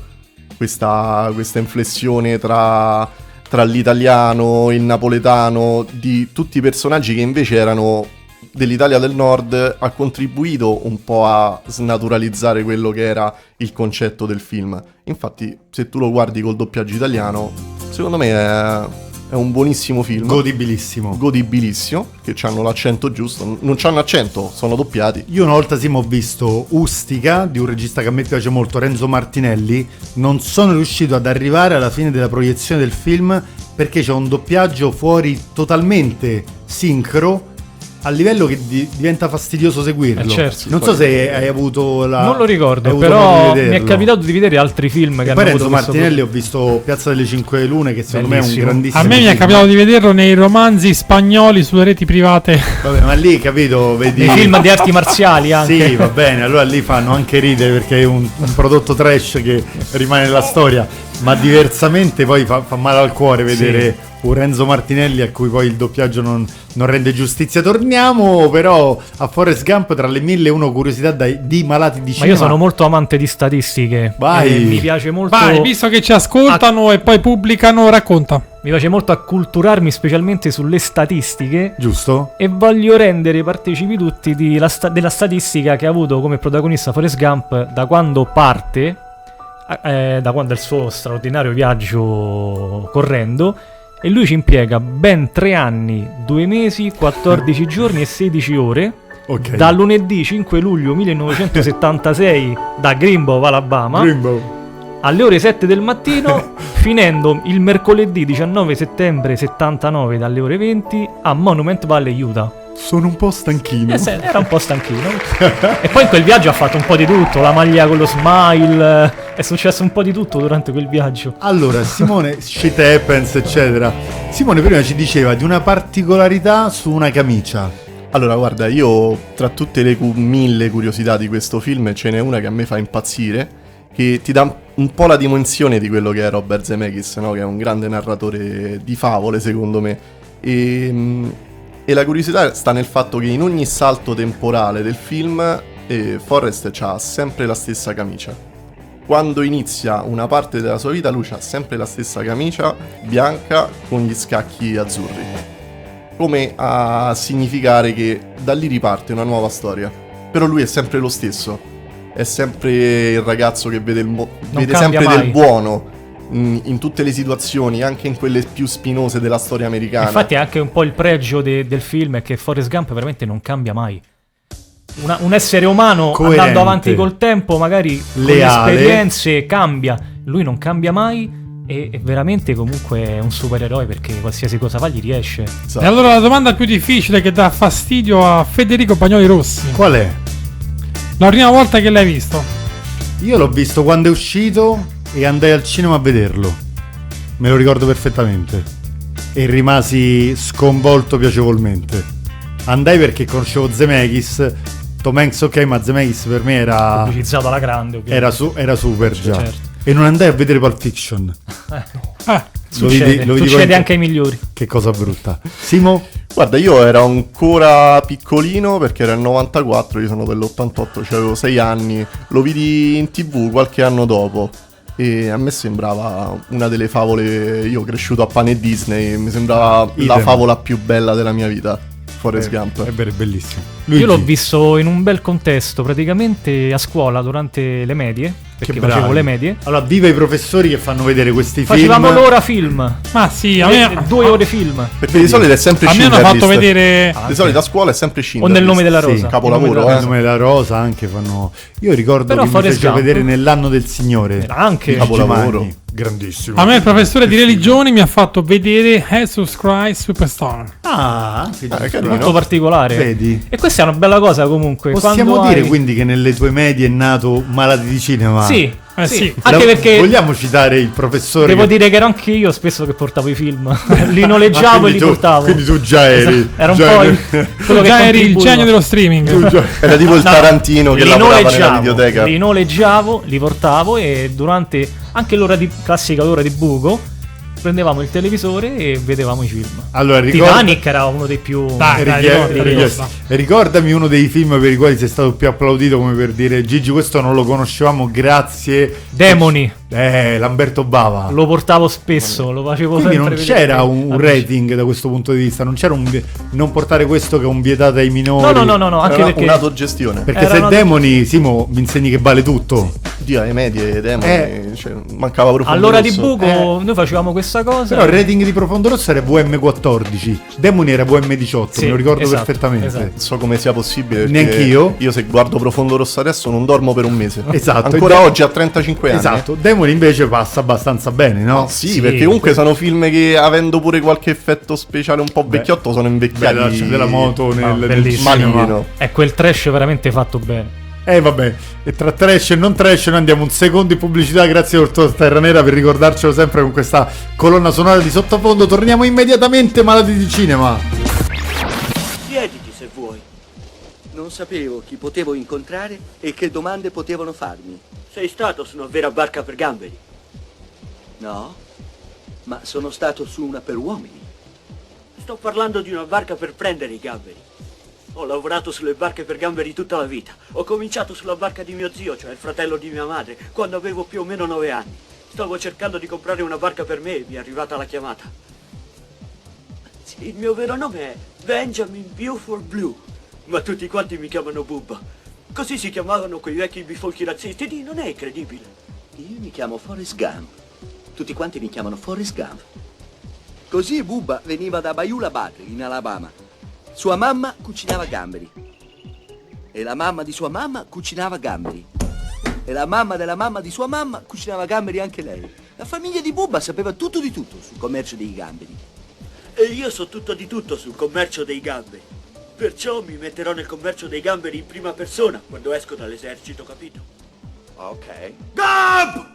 Questa, questa inflessione tra, tra l'italiano il napoletano di tutti i personaggi che invece erano dell'Italia del Nord ha contribuito un po' a snaturalizzare quello che era il concetto del film. Infatti, se tu lo guardi col doppiaggio italiano, secondo me è, è un buonissimo film. Godibilissimo. Godibilissimo, che hanno l'accento giusto. Non c'hanno accento, sono doppiati. Io una volta Simo ho visto Ustica di un regista che a me piace molto, Renzo Martinelli. Non sono riuscito ad arrivare alla fine della proiezione del film perché c'è un doppiaggio fuori totalmente sincro a livello che di- diventa fastidioso seguirlo. Eh, certo. non so se hai avuto la. non lo ricordo, però mi è capitato di vedere altri film che E hanno poi avuto Renzo questo Martinelli ho visto Piazza delle Cinque Lune che secondo me è un Bellissimo. grandissimo A me mi è film. capitato di vederlo nei romanzi spagnoli sulle reti private. Vabbè, ma lì capito, vedi Nei film di arti marziali anche. Sì, va bene, allora lì fanno anche ridere perché è un, un prodotto trash che rimane nella storia, ma diversamente poi fa, fa male al cuore vedere un Renzo Martinelli a cui poi il doppiaggio non, non rende giustizia. Torniamo però a Forrest Gump tra le mille e uno curiosità dai- di malati di Ma cinema. io sono molto amante di statistiche. Vai. mi piace molto. Vai, visto che ci ascoltano e poi pubblicano, racconta. Mi piace molto acculturarmi specialmente sulle statistiche. Giusto? E voglio rendere partecipi tutti di la sta- della statistica che ha avuto come protagonista Forrest Gump da quando parte, eh, da quando è il suo straordinario viaggio correndo. E lui ci impiega ben 3 anni, 2 mesi, 14 (laughs) giorni e 16 ore. Ok. Da lunedì 5 luglio 1976 da Greenbow, Alabama, Rainbow. alle ore 7 del mattino, (laughs) finendo il mercoledì 19 settembre 79 dalle ore 20 a Monument Valley, Utah. Sono un po' stanchino. Eh, era un po' stanchino. (laughs) e poi in quel viaggio ha fatto un po' di tutto, la maglia con lo smile, eh, è successo un po' di tutto durante quel viaggio. Allora, (laughs) Simone, shit happens, eccetera. Simone prima ci diceva di una particolarità su una camicia. Allora, guarda, io tra tutte le cu- mille curiosità di questo film ce n'è una che a me fa impazzire, che ti dà un po' la dimensione di quello che è Robert Zemeckis, no? che è un grande narratore di favole, secondo me. E, mm, e la curiosità sta nel fatto che in ogni salto temporale del film eh, Forrest ha sempre la stessa camicia. Quando inizia una parte della sua vita, lui ha sempre la stessa camicia bianca con gli scacchi azzurri come a significare che da lì riparte una nuova storia. Però lui è sempre lo stesso. È sempre il ragazzo che vede, il mo- vede sempre mai. del buono in tutte le situazioni, anche in quelle più spinose della storia americana. Infatti, anche un po' il pregio de- del film è che Forrest Gump veramente non cambia mai. Una- un essere umano Coerente. andando avanti col tempo, magari con le Leale. esperienze cambia. Lui non cambia mai. E è veramente comunque è un supereroe perché qualsiasi cosa fa gli riesce. Esatto. E allora la domanda più difficile che dà fastidio a Federico Bagnoli Rossi. Qual è? La prima volta che l'hai visto? Io l'ho visto quando è uscito e andai al cinema a vederlo. Me lo ricordo perfettamente. E rimasi sconvolto piacevolmente. Andai perché conoscevo Zemeckis. Tom Hanks ok, ma Zemeckis per me era, Pubblicizzato alla grande, ovviamente. era, su- era super già. Certo. E non andai a vedere Pulp Fiction. (laughs) Ah, Lo vidi- Succede, lo vidi succede poi- anche ai migliori. Che cosa brutta. Simo? Guarda, io ero ancora piccolino perché era il 94, io sono dell'88, cioè avevo 6 anni. Lo vidi in tv qualche anno dopo. E a me sembrava una delle favole. Io ho cresciuto a pane Disney, mi sembrava la Idem. favola più bella della mia vita. Forrest Eh, Gump. È vero, è bellissimo. Io l'ho Luigi, visto in un bel contesto, praticamente a scuola durante le medie, perché facevo bravi. le medie. Allora, viva i professori che fanno vedere questi Facevamo film. l'ora film. ma sì, a me, due ore film. Perché di solito è sempre a me hanno fatto vedere... Di solito a scuola è sempre O Schindler nel nome della Sì, rosa. capolavoro, Il nome eh. nome della rosa anche fanno. Io ricordo Però che mi fecero Gump- vedere nell'anno del Signore. Era anche Capolavoro. Grandissimo. A me il professore di religione mi ha fatto vedere Jesus Christ Superstar. Ah, anche Eh, carino. molto particolare. Vedi? E questa è una bella cosa comunque. Possiamo quando dire hai- quindi che nelle tue medie è nato Malati di Cinema? Sì, Eh, sì. sì. Anche perché Vogliamo citare il professore? devo che- dire che ero anche io spesso che portavo i film. (laughs) (laughs) li Ah, noleggiavo e li tu- portavo. Quindi tu già eri. Esatto, Era un già po' eri- il- (laughs) Già eri il genio dello streaming. già- Era tipo il No, Tarantino che lavorava nella videoteca. Li noleggiavo, li portavo e durante anche l'ora di classica ora di buco prendevamo il televisore e vedevamo i film. Allora, ricorda- Titanic era uno dei più Dai, ricorda. Ricordami uno dei film per i quali sei stato più applaudito come per dire Gigi questo non lo conoscevamo grazie Demoni. Eh, Lamberto Bava. Lo portavo spesso, lo facevo Quindi sempre non c'era un amici. rating da questo punto di vista, non c'era un non portare questo che è un vietato ai minori. No, no, no, no, no, anche Era perché un'autogestione. Perché Era se demoni, Simo, mi insegni che vale tutto. Dio, ai medie, ai demoni, Eh. cioè, mancava proprio all'ora di rosso. buco Eh. noi facevamo questa cosa. Però il rating di Profondo Rosso era VM14, Demoni era VM18, Sì, me lo ricordo esatto, perfettamente. esatto. Non so come sia possibile. perché Neanch'io. Io se guardo Profondo Rosso adesso non dormo per un mese. Esatto. Ancora E- oggi a 35 anni. Esatto, Demoni invece passa abbastanza bene, no? No, sì, Sì. perché comunque sono film che avendo pure qualche effetto speciale un po' vecchiotto sono invecchiati. Bella scena della moto nel, Ah, nel cinema. Maligno. È quel trash veramente fatto bene. Eh vabbè, e tra trash e non trash noi andiamo un secondo in pubblicità grazie a Orto Terra Nera per ricordarcelo sempre con questa colonna sonora di sottofondo. Torniamo immediatamente malati di cinema. Non sapevo chi potevo incontrare e che domande potevano farmi. Sei stato su una vera barca per gamberi. No? Ma sono stato su una per uomini. Sto parlando di una barca per prendere i gamberi. Ho lavorato sulle barche per gamberi tutta la vita. Ho cominciato sulla barca di mio zio, cioè il fratello di mia madre, quando avevo più o meno nove anni. Stavo cercando di comprare una barca per me e mi è arrivata la chiamata. Il mio vero nome è Benjamin Buford Blue, ma tutti quanti mi chiamano Bubba. Così si chiamavano quei vecchi bifolchi razzisti di non è incredibile. Io mi chiamo Forrest Gump. Tutti quanti mi chiamano Forrest Gump. Così Bubba veniva da Baiula Battery, in Alabama. Sua mamma cucinava gamberi. E la mamma di sua mamma cucinava gamberi. E la mamma della mamma di sua mamma cucinava gamberi anche lei. La famiglia di Bubba sapeva tutto di tutto sul commercio dei gamberi. E io so tutto di tutto sul commercio dei gamberi. Perciò mi metterò nel commercio dei gamberi in prima persona quando esco dall'esercito, capito? Ok. Gab!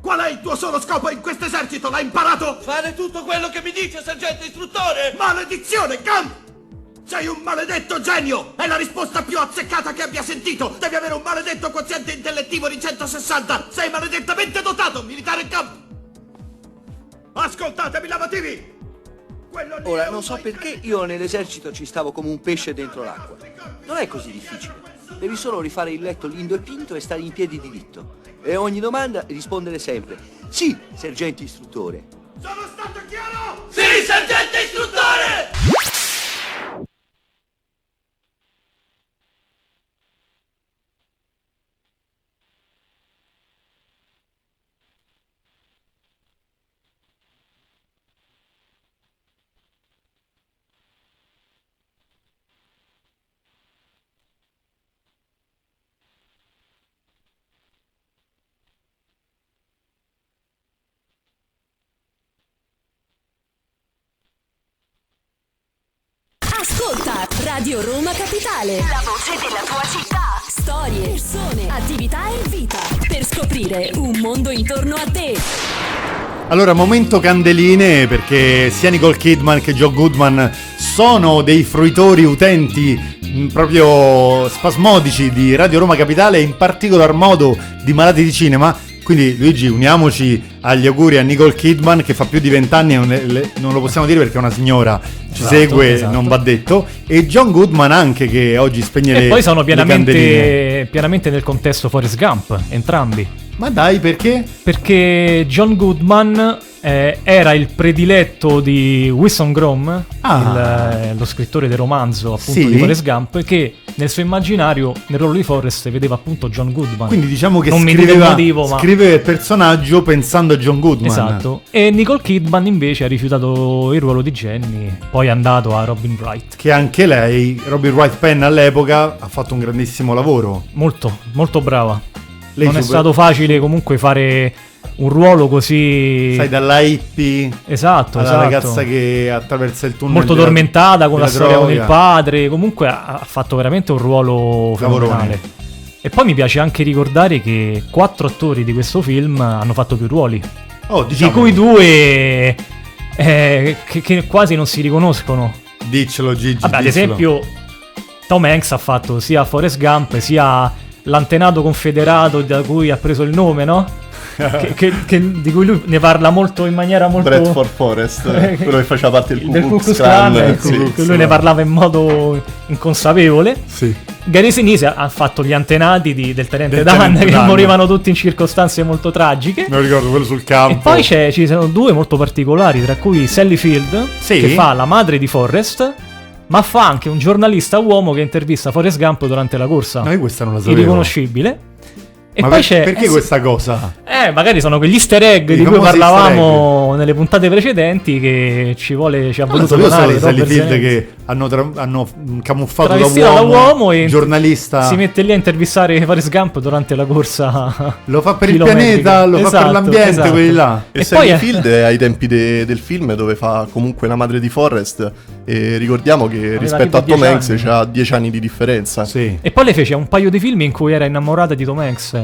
Qual è il tuo solo scopo in questo esercito? L'hai imparato? Fare tutto quello che mi dice, sergente istruttore! Maledizione, Gump! Sei un maledetto genio! È la risposta più azzeccata che abbia sentito! Devi avere un maledetto quoziente intellettivo di 160! Sei maledettamente dotato, militare Gump! Ascoltatemi, lavativi! Ora, non so perché io nell'esercito ci stavo come un pesce dentro l'acqua. Non è così difficile. Devi solo rifare il letto lindo e pinto e stare in piedi diritto. E a ogni domanda rispondere sempre Sì, sergente istruttore. Sono stato chiaro? Sì, sergente istruttore! Ascolta Radio Roma Capitale. La voce della tua città. Storie, persone, attività e vita. Per scoprire un mondo intorno a te. Allora, momento candeline perché sia Nicole Kidman che Joe Goodman sono dei fruitori utenti mh, proprio spasmodici di Radio Roma Capitale e in particolar modo di Malati di Cinema. Quindi Luigi, uniamoci agli auguri a Nicole Kidman che fa più di vent'anni, e non, lo possiamo dire perché è una signora, ci Esatto, segue, esatto. non va detto, e John Goodman anche che oggi spegne le E poi sono pienamente, pienamente nel contesto Forrest Gump, entrambi. Ma dai, perché? Perché John Goodman eh, era il prediletto di Wilson Grom, Ah. il- eh, lo scrittore del romanzo appunto Sì. di Forrest Gump, che nel suo immaginario, nel ruolo di Forrest, vedeva appunto John Goodman. Quindi diciamo che Non mi scriveva, motivo, ma- scriveva il personaggio pensando a John Goodman. Esatto. E Nicole Kidman invece ha rifiutato il ruolo di Jenny, poi è andato a Robin Wright. Che anche lei, Robin Wright Penn all'epoca, ha fatto un grandissimo lavoro. Molto, molto brava. Lei non è super- stato facile comunque fare un ruolo così... Sai, dalla hippie Esatto, alla esatto. ragazza che attraversa il tunnel. molto della- tormentata con la storia con droga. il padre. Comunque ha fatto veramente un ruolo fenomenale. E poi mi piace anche ricordare che quattro attori di questo film hanno fatto più ruoli, Oh, diciamo, di cui due eh, che, che quasi non si riconoscono. Diccelo Gigi, Vabbè, ad diccelo. esempio, Tom Hanks ha fatto sia Forrest Gump sia l'antenato confederato da cui ha preso il nome, no? che- che- che- di cui lui ne parla molto in maniera molto... Bradford Forest, (laughs) eh, quello che faceva parte del Ku Klux Klan, ecco, sì. lui ne parlava in modo inconsapevole. Sì. Gary Sinise ha fatto gli antenati di- del tenente Del Dan tenente che Dan. morivano tutti in circostanze molto tragiche. Me lo ricordo, quello sul campo. E poi c'è- ci sono due molto particolari, tra cui Sally Field, Sì. che fa la madre di Forrest, ma fa anche un giornalista uomo che intervista Forrest Gump durante la corsa. No, io questa non la sapevo. Irriconoscibile. E Ma poi per- c'è... perché eh questa cosa? Eh, magari sono quegli easter egg I di cui parlavamo nelle puntate precedenti che ci vuole, ci ha voluto donare Robert Field Zemeckis. che hanno, tra- hanno mm, camuffato da uomo, da uomo e giornalista. si mette lì a intervistare Forrest Gump durante la corsa. Lo fa per il pianeta, lo fa per Esatto, l'ambiente, esatto. quelli là. E, E Sally poi è- Field è ai tempi de- del film dove fa comunque la madre di Forrest e ricordiamo che rispetto tipo a Tom 10 Hanks c'ha 10 anni di differenza. Sì. E poi le fece un paio di film in cui era innamorata di Tom Hanks.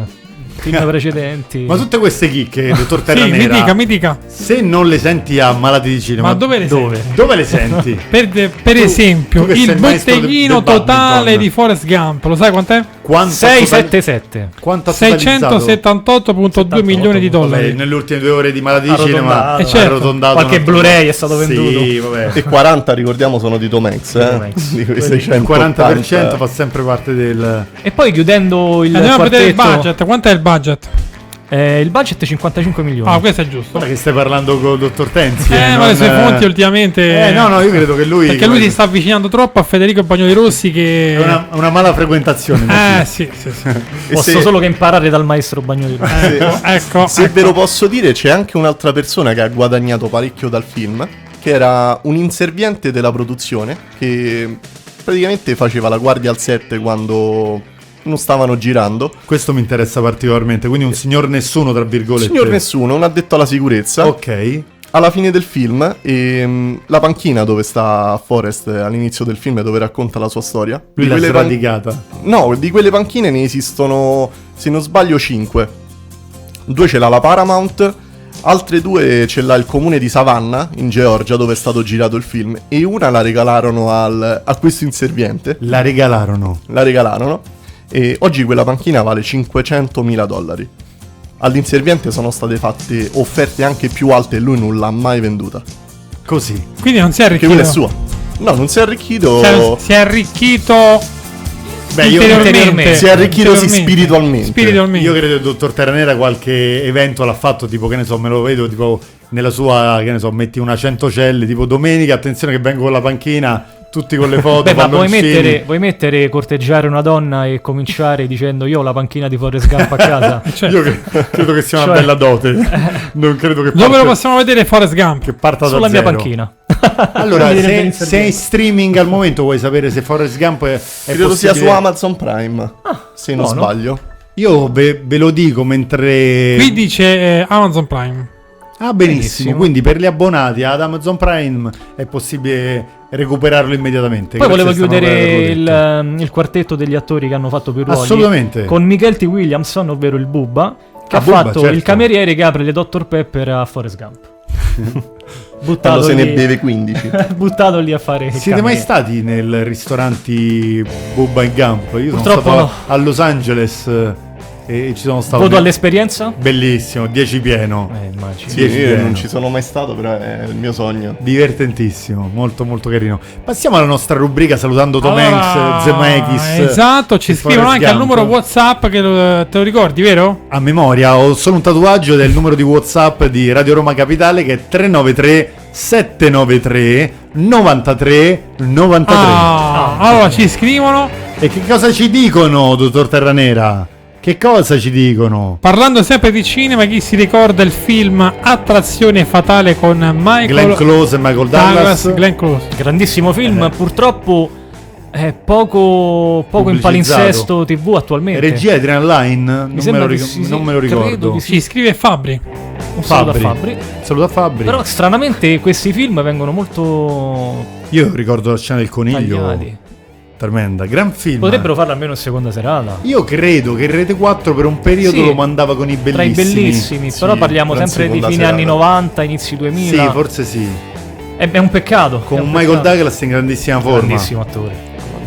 Film (laughs) precedenti. Ma tutte queste chicche, dottor (laughs) Sì, Terranera, mi dica, mi dica. se non le senti a Malati di Cinema, Ma dove le dove? senti? Dove le senti? (laughs) Per, per esempio, tu che sei il botteghino totale di Forrest Gump, lo sai quant'è? Quanto ha totali- 677. Quanto ha totalizzato? 678.2 milioni di Vabbè, dollari. nelle ultime due ore di Malati di Cinema Arrotondato. Eh, certo. arrotondato Qualche Blu-ray è stato Sì, venduto. vabbè. E 40 ricordiamo sono di Tom Hanks, eh? Il 680. 40% fa sempre parte del... E poi chiudendo il Andiamo a vedere il quartetto, budget. Quant'è il budget? eh, il budget è 55 milioni. Ah, questo è giusto. Guarda che stai parlando con il dottor Tenzi. Eh, ma non- le sue fonti ultimamente. Eh, no, no, io credo che lui... Perché lui si sta avvicinando troppo a Federico Bagnoli Rossi che. È una, una mala frequentazione. Eh, sì, sì, sì. (laughs) Posso se- solo che imparare dal maestro Bagnoli. Ecco, ecco. Se ecco. ve lo posso dire, c'è anche un'altra persona che ha guadagnato parecchio dal film, che era un inserviente della produzione, che praticamente faceva la guardia al set quando non stavano girando. Questo mi interessa particolarmente, quindi un signor nessuno, tra virgolette. Signor nessuno, un addetto alla sicurezza. Ok. Alla fine del film, ehm, la panchina dove sta Forrest all'inizio del film, dove racconta la sua storia. Lui l'ha quelle pan- sradicata. No, di quelle panchine ne esistono, se non sbaglio, 5. Due ce l'ha la Paramount, altre due ce l'ha il comune di Savannah, in Georgia, dove è stato girato il film, e una la regalarono al- a questo inserviente. La regalarono. La regalarono. E oggi quella panchina vale 500.000 dollari. All'inserviente sono state fatte offerte anche più alte e lui non l'ha mai venduta. Così. Quindi non si è arricchito. quella è sua. No, non si è arricchito. Si è, si è arricchito. Beh, io, interiormente. Si è arricchito sì, spiritualmente. Spiritualmente. io credo che il dottor Terranera qualche evento l'ha fatto, tipo, che ne so, me lo vedo, tipo, nella sua, che ne so, metti una 100 celle, tipo, domenica, attenzione che vengo con la panchina, tutti con le foto, Beh, ma vuoi mettere, vuoi mettere corteggiare una donna e cominciare dicendo io ho la panchina di Forrest Gump a casa? (laughs) Cioè, Io che- credo che sia una Cioè- bella dote. (laughs) Non credo che dove parta, lo possiamo vedere Forrest Gump? che parta Sulla da mia zero. panchina. (laughs) Allora, se, se in streaming al momento vuoi sapere se Forrest Gump è, è Credo sia su possibile- Amazon Prime. se non buono. sbaglio. Io ve, ve lo dico mentre... Qui dice eh, Amazon Prime. Ah, benissimo. Benissimo. Quindi per gli abbonati ad Amazon Prime è possibile recuperarlo immediatamente. Poi volevo chiudere il, ehm, il quartetto degli attori che hanno fatto più ruoli. Assolutamente. Con Michael T. Williamson, ovvero il Bubba, che Ah, ha Bubba, fatto certo. il cameriere che apre le Dr. Pepper a Forrest Gump. (laughs) buttato, Quando se ne lì, beve 15. (laughs) buttato lì a fare Siete mai stati nel ristoranti Bubba in Gump? Io sono Purtroppo stato no. a a Los Angeles eh, e ci sono stato. Voto all'esperienza? Bellissimo, 10 pieno. Eh, immagino. Sì, Dieci io pieno. non ci sono mai stato, però è il mio sogno. Divertentissimo, molto molto carino. Passiamo alla nostra rubrica salutando Tom Allora, Hanks, Zemeckis. Esatto, ci scrivono anche al numero WhatsApp che lo- te lo ricordi, vero? A memoria, ho solo un tatuaggio del numero di WhatsApp di Radio Roma Capitale che è 393 793 93 93. Ah, allora ci scrivono E che cosa ci dicono, dottor Terranera? Che cosa ci dicono? Parlando sempre di cinema, chi si ricorda il film Attrazione fatale con Michael Glenn Close e Michael Douglas. Glenn Close. Grandissimo film, Eh. purtroppo è poco, poco in palinsesto TV attualmente. Regia Adrian Line? Non, me sembra lo, di ric- sì, sì, non me lo ricordo. di sì. Ci scrive Fabri. Un saluto a Fabri. Fabri. Saluto a Fabri. Però stranamente questi film vengono molto Io ricordo la scena del coniglio. tagliati. Tremenda, gran film. Potrebbero farlo almeno in seconda serata. Io credo che Rete 4 per un periodo Sì, lo mandava con i Tra i bellissimi. bellissimi, Sì, però parliamo sempre di fine serata. anni 90, inizi 2000. Sì, forse sì. È, è un peccato. Con un Michael peccato. Douglas in grandissima forma. Grandissimo attore.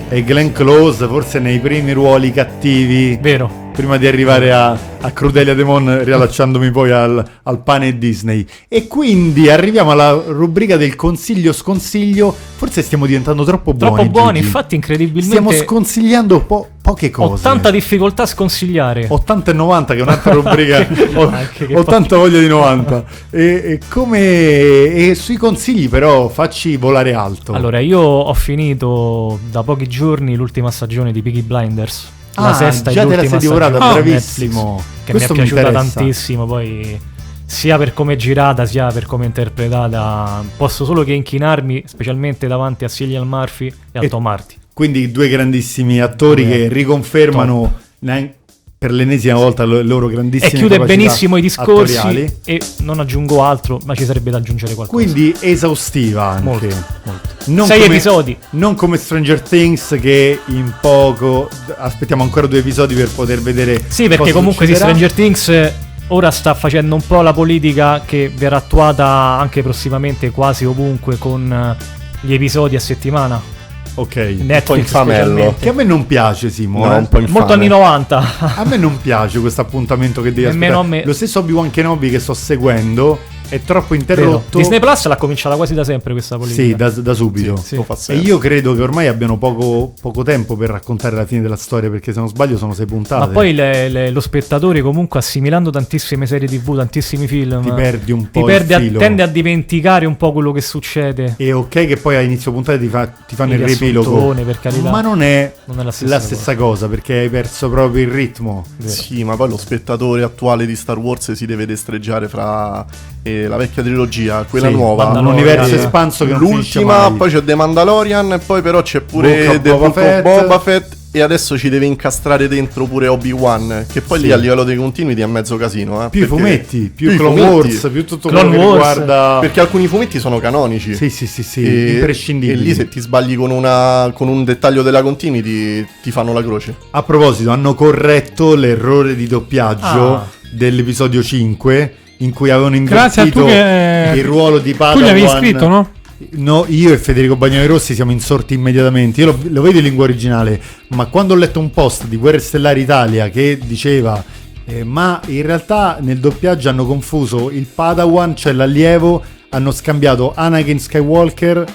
E Glenn Close, forse nei primi ruoli cattivi. Vero. Prima di arrivare a, a Crudelia Demon, riallacciandomi poi al, al pane Disney. E quindi arriviamo alla rubrica del consiglio sconsiglio. Forse stiamo diventando troppo buoni. Troppo buoni, Gigi. infatti incredibilmente Stiamo sconsigliando po- poche cose. ho tanta difficoltà a sconsigliare. 80 e 90 che è un'altra rubrica (laughs) ho, ho tanta voglia di 90 e, e come e sui consigli però facci volare alto Allora, io ho finito da pochi giorni l'ultima stagione di Piggy Blinders. Ah, la sesta già e te l'ultima sei divorata, bravissimo. Netflix, che Questo mi mi è piaciuta interessa. tantissimo. Poi, sia per come è girata, sia per come è interpretata, posso solo che inchinarmi, specialmente davanti a Cillian Murphy e a E- Tom Hardy. quindi due grandissimi attori Due che riconfermano nean- per l'ennesima volta le loro grandissime E chiude benissimo i discorsi. attoriali. E non aggiungo altro, ma ci sarebbe da aggiungere qualcosa. quindi esaustiva anche Molto, molto. Non Sei come- episodi. Non come Stranger Things che in poco aspettiamo ancora due episodi per poter vedere Sì, perché comunque sì, succederà. Stranger Things eh, ora sta facendo un po' la politica che verrà attuata anche prossimamente quasi ovunque con eh, gli episodi a settimana. Ok. Netflix infamello. specialmente. Che a me non piace, Simo. No, eh. un. Molto anni 90. A me non piace questo appuntamento che devi Nemmeno aspettare. a me. Lo stesso Obi-Wan Kenobi che sto seguendo è troppo Vero. interrotto. Disney Plus l'ha cominciata quasi da sempre questa politica. Sì, da, da subito. Sì, sì. E io credo che ormai abbiano poco, poco tempo per raccontare la fine della storia, perché se non sbaglio sono sei puntate. Ma poi le- le- lo spettatore comunque assimilando tantissime serie tv, tantissimi film, Ti perdi un po' ti il perde a- filo. tende a dimenticare un po' quello che succede. E ok che poi a inizio puntata ti, fa- ti fanno Il il riepilogo. riassuntone, per carità. Ma non è, Non è la stessa cosa. perché hai perso proprio il ritmo. Vero. Sì, ma poi lo spettatore attuale di Star Wars si deve destreggiare fra eh, la vecchia trilogia, quella Sì, nuova, un universo espanso che non finisce l'ultima, mai. poi c'è The Mandalorian e poi però c'è Book pure of The Boba Book of Fett. Boba Fett e adesso ci deve incastrare dentro pure Obi-Wan, che poi Sì. lì a livello dei continuity è mezzo casino, eh, Più i perché- fumetti, più, i Clone fumetti. Wars, più tutto Clone quello che Wars, riguarda... Perché alcuni fumetti sono canonici. Sì, sì, sì, sì, E, imprescindibili. e lì se ti sbagli con, una, con un dettaglio della continuity ti fanno la croce. A proposito, hanno corretto l'errore di doppiaggio Ah. dell'episodio 5 in cui avevano invertito tu che il ruolo di Padawan. Tu gli avevi scritto, no? No, io e Federico Bagnoli Rossi siamo insorti immediatamente. Io lo, lo vedo in lingua originale, ma quando ho letto un post di Guerre Stellari Italia che diceva eh, ma in realtà nel doppiaggio hanno confuso il Padawan, cioè l'allievo, hanno scambiato Anakin Skywalker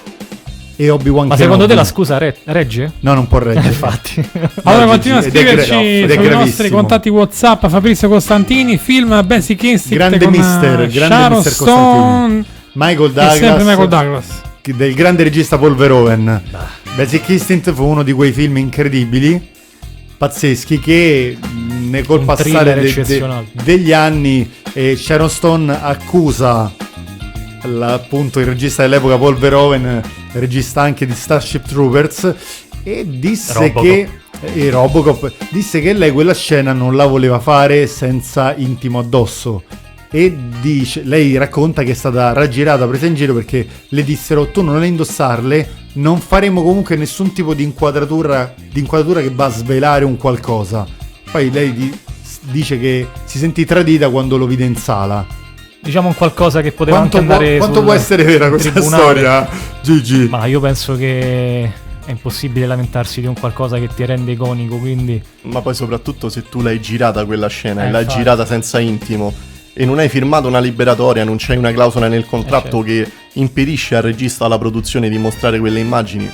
e Obi-Wan Ma secondo te Kenobi. la scusa re- regge? No, non può reggere. Infatti. (laughs) Allora continua a scriverci sui nostri contatti WhatsApp Fabrizio Costantini, film Basic Instinct Grande con mister, eh, grande Sharon mister Stone Michael Douglas, Michael Douglas. del grande regista Paul Verhoeven. Basic Instinct fu uno di quei film incredibili, pazzeschi, che nel col Un passare de- de- degli anni eh, Sharon Stone accusa l- appunto il regista dell'epoca Paul Verhoeven, regista anche di Starship Troopers, e disse Robocop. che e Robocop disse che lei quella scena non la voleva fare senza intimo addosso e dice, lei racconta che è stata raggirata, presa in giro perché le dissero tu non le indossarle, non faremo comunque nessun tipo di inquadratura, di inquadratura che va a svelare un qualcosa. Poi lei di- dice che si sentì tradita quando lo vide in sala. Diciamo un qualcosa che poteva Quanto, anche può, andare quanto sul può essere vera questa tribunale. storia, Gigi? Ma io penso che è impossibile lamentarsi di un qualcosa che ti rende iconico, quindi Ma poi soprattutto se tu l'hai girata quella scena Eh, e l'hai infatti. girata senza intimo e non hai firmato una liberatoria, non c'hai una clausola nel contratto Eh, che impedisce al regista alla produzione di mostrare quelle immagini, An-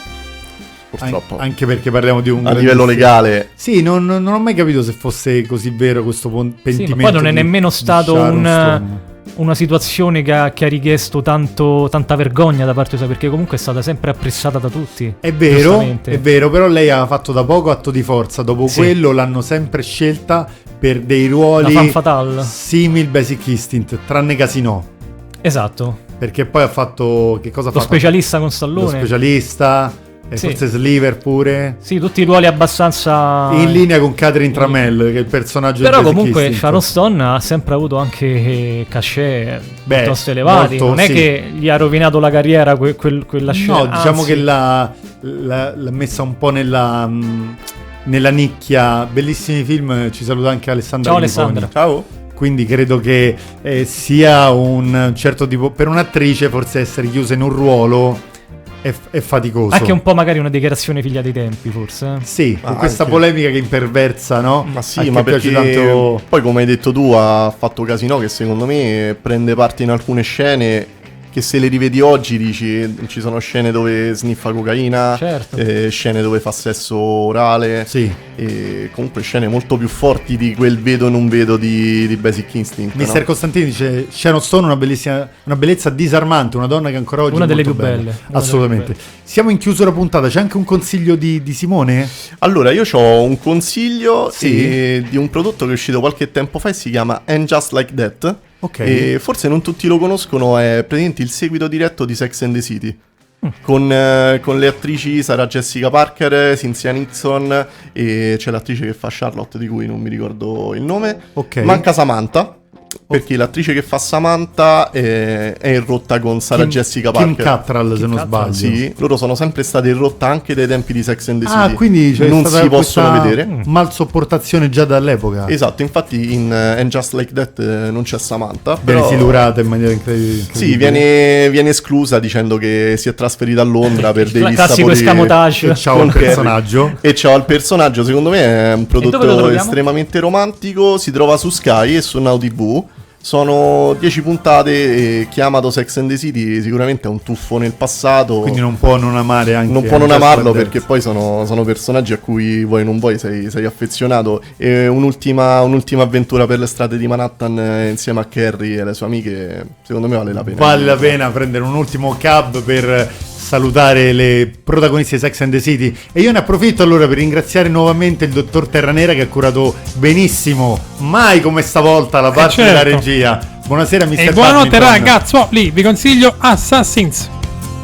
purtroppo. anche perché parliamo di un... a livello legale Sì, non, non ho mai capito se fosse così vero questo pon- sì, pentimento. ma poi non è nemmeno stato un, Stone. Una situazione che ha, che ha richiesto tanto, tanta vergogna da parte sua, perché comunque è stata sempre apprezzata da tutti. È vero, è vero, però lei ha fatto da poco atto di forza. Dopo Sì. quello l'hanno sempre scelta per dei ruoli fan fatale. simil Basic Instinct, tranne Casino. Esatto. Perché poi ha fatto. Che cosa ha Lo fatto? specialista con Lo Stallone. specialista, e Sì. forse Sliver pure. Sì, tutti i ruoli abbastanza... In linea con Catherine Tramell, che è il personaggio Però comunque Instinct. Sharon Stone ha sempre avuto anche cachet Beh, piuttosto elevati. molto, non è sì. che gli ha rovinato la carriera que- quel- quella scena. No, diciamo anzi. che l'ha, l'ha- l'ha messa un po' nella, mh, nella nicchia. Bellissimi film, ci saluta anche Alessandra. Ciao, Filiponi. Alessandra. Ciao. Quindi credo che eh, sia un certo tipo. Per un'attrice, forse essere chiusa in un ruolo è, è faticoso. Anche un po' magari una dichiarazione figlia dei tempi, forse. eh. Sì, con Ma questa anche- polemica che imperversa, no? Ma sì, A chi ma piace perché tanto- poi come hai detto tu ha fatto Casino che secondo me prende parte in alcune scene che se le rivedi oggi dici ci sono scene dove sniffa cocaina, Certo. eh, scene dove fa sesso orale Sì. e comunque scene molto più forti di quel vedo non vedo di, di Basic Instinct. no? Mister Costantini dice Sharon Stone una, bellissima, una bellezza disarmante, una donna che ancora oggi Una è delle molto più bella. belle, una delle Assolutamente. più Siamo in chiusura puntata, c'è anche un consiglio di, di Simone? Allora, io ho un consiglio Sì. eh, di un prodotto che è uscito qualche tempo fa e si chiama And Just Like That. Ok. E forse non tutti lo conoscono, è praticamente il seguito diretto di Sex and the City. Mm. Con, eh, con le attrici Sarah Jessica Parker, Cynthia Nixon e c'è l'attrice che fa Charlotte di cui non mi ricordo il nome. Ok. Manca Samantha. Perché l'attrice che fa Samantha è, è in rotta con Sarah Kim- Jessica Kim Parker. Cattrall, se non sbaglio. Sì, loro sono sempre state in rotta anche dai tempi di Sex and the Ah, City. quindi c'è non si possono vedere. mal sopportazione già dall'epoca. Esatto, infatti in eh, And Just Like That eh, non c'è Samantha. Viene Però... silurata in maniera incredibile. Sì, viene, viene esclusa dicendo che si è trasferita a Londra (laughs) per classico sapori escamotage. E ciao al personaggio. E ciao al personaggio, secondo me è un prodotto estremamente romantico, si trova su Sky e su Now TV. Sono 10 puntate chiamato Sex and the City sicuramente è un tuffo nel passato. Quindi non può non amare anche non può non amarlo perché poi sono, sono personaggi a cui vuoi non vuoi sei, sei affezionato. E un'ultima, un'ultima avventura per le strade di Manhattan eh, insieme a Carrie e le sue amiche, secondo me vale la pena. Vale la pena prendere un ultimo cab per salutare le protagoniste di Sex and the City e io ne approfitto allora per ringraziare nuovamente il dottor Terranera che ha curato benissimo, mai come stavolta la parte certo. della regia. Buonasera Mr. E buonanotte ragazzi, vi consiglio Assassins.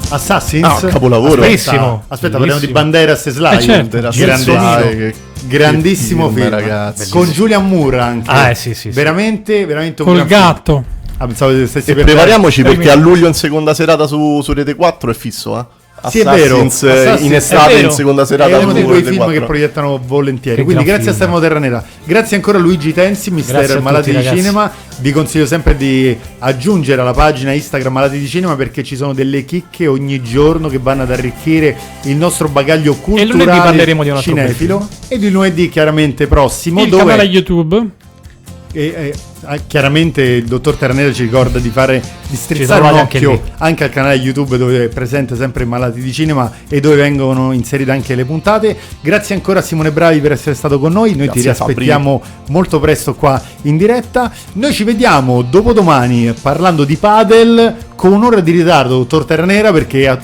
Assassins? Ah, capolavoro. Aspetta, Bellissimo. Aspetta, parliamo di Bellissimo. Banderas e Sly. Eh, certo. Era Grandissimo. Grandissimo film, ragazzi. con Julian Moore anche. Ah, eh, sì, sì, sì. Veramente, veramente un Col gran film. Ah, pensavo che stessi E per prepariamoci dare- perché a luglio in seconda serata su, su Rete 4 è fisso, eh. Sì, è vero. Eh, in è estate vero. in seconda È serata uno su dei quei film 4. che proiettano volentieri. Che Quindi grazie a film. Stefano Terranera. Grazie ancora a Luigi Tensi, mister a Malati tutti, di ragazzi. Cinema. Vi consiglio sempre di aggiungere alla pagina Instagram Malati di Cinema perché ci sono delle chicche ogni giorno che vanno ad arricchire il nostro bagaglio culturale lunedì parleremo di un altro cinefilo. E di lunedì chiaramente prossimo Il dove canale YouTube. E, e, ah, chiaramente il dottor Terranera ci ricorda di fare di strizzare un anche occhio lì. anche, al canale YouTube dove è presente sempre Malati di Cinema e dove vengono inserite anche le puntate. Grazie ancora a Simone Bravi per essere stato con noi. Noi ti Grazie, Fabri. riaspettiamo molto presto qua in diretta. Noi ci vediamo dopodomani parlando di padel con un'ora di ritardo, dottor Terranera, perché a-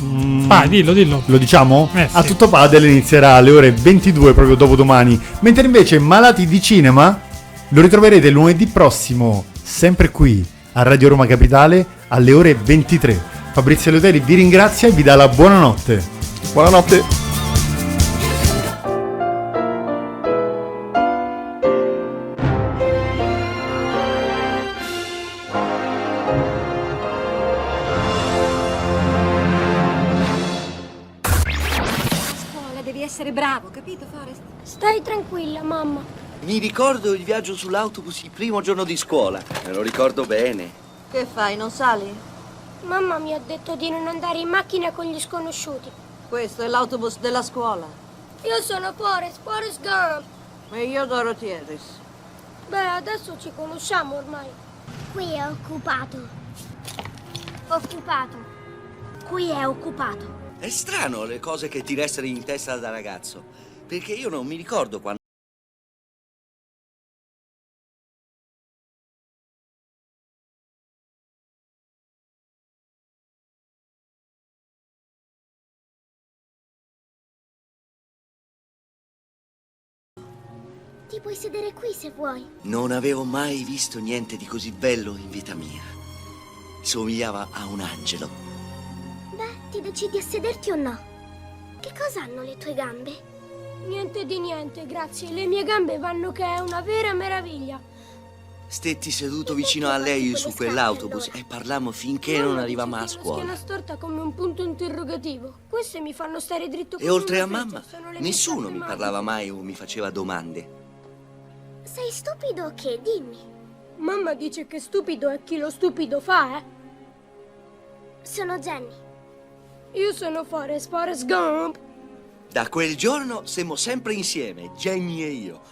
mm, dillo, dillo. lo diciamo? Eh, sì. A tutto padel inizierà alle ore 22 proprio dopodomani. Mentre invece Malati di Cinema lo ritroverete lunedì prossimo, sempre qui a Radio Roma Capitale alle ore 23. Fabrizio Leoteri vi ringrazia e vi dà la buonanotte. Buonanotte. Mi ricordo il viaggio sull'autobus il primo giorno di scuola. Me lo ricordo bene. Che fai, non sali? Mamma mi ha detto di non andare in macchina con gli sconosciuti. Questo è l'autobus della scuola. Io sono Forrest, Forrest Gump. E io Dorothy Harris. Beh, adesso ci conosciamo ormai. Qui è occupato. Occupato. Qui è occupato. È strano le cose che ti restano in testa da ragazzo. Perché io non mi ricordo quando. Ti puoi sedere qui se vuoi. Non avevo mai visto niente di così bello in vita mia. Somigliava a un angelo. Beh, ti decidi a sederti o no? Che cosa hanno le tue gambe? Niente di niente, grazie. Le mie gambe vanno che è una vera meraviglia. Stetti seduto vicino a lei su quell'autobus e parlammo finché non arrivammo a La scuola. schiena storta come un punto interrogativo. Queste mi fanno stare dritto E oltre una a mamma, nessuno mi parlava mai o mi faceva domande. Sei stupido o che? Dimmi. Mamma dice che stupido è chi lo stupido fa, eh? Sono Jenny. Io sono Forrest, Forrest Gump. Da quel giorno siamo sempre insieme, Jamie e io.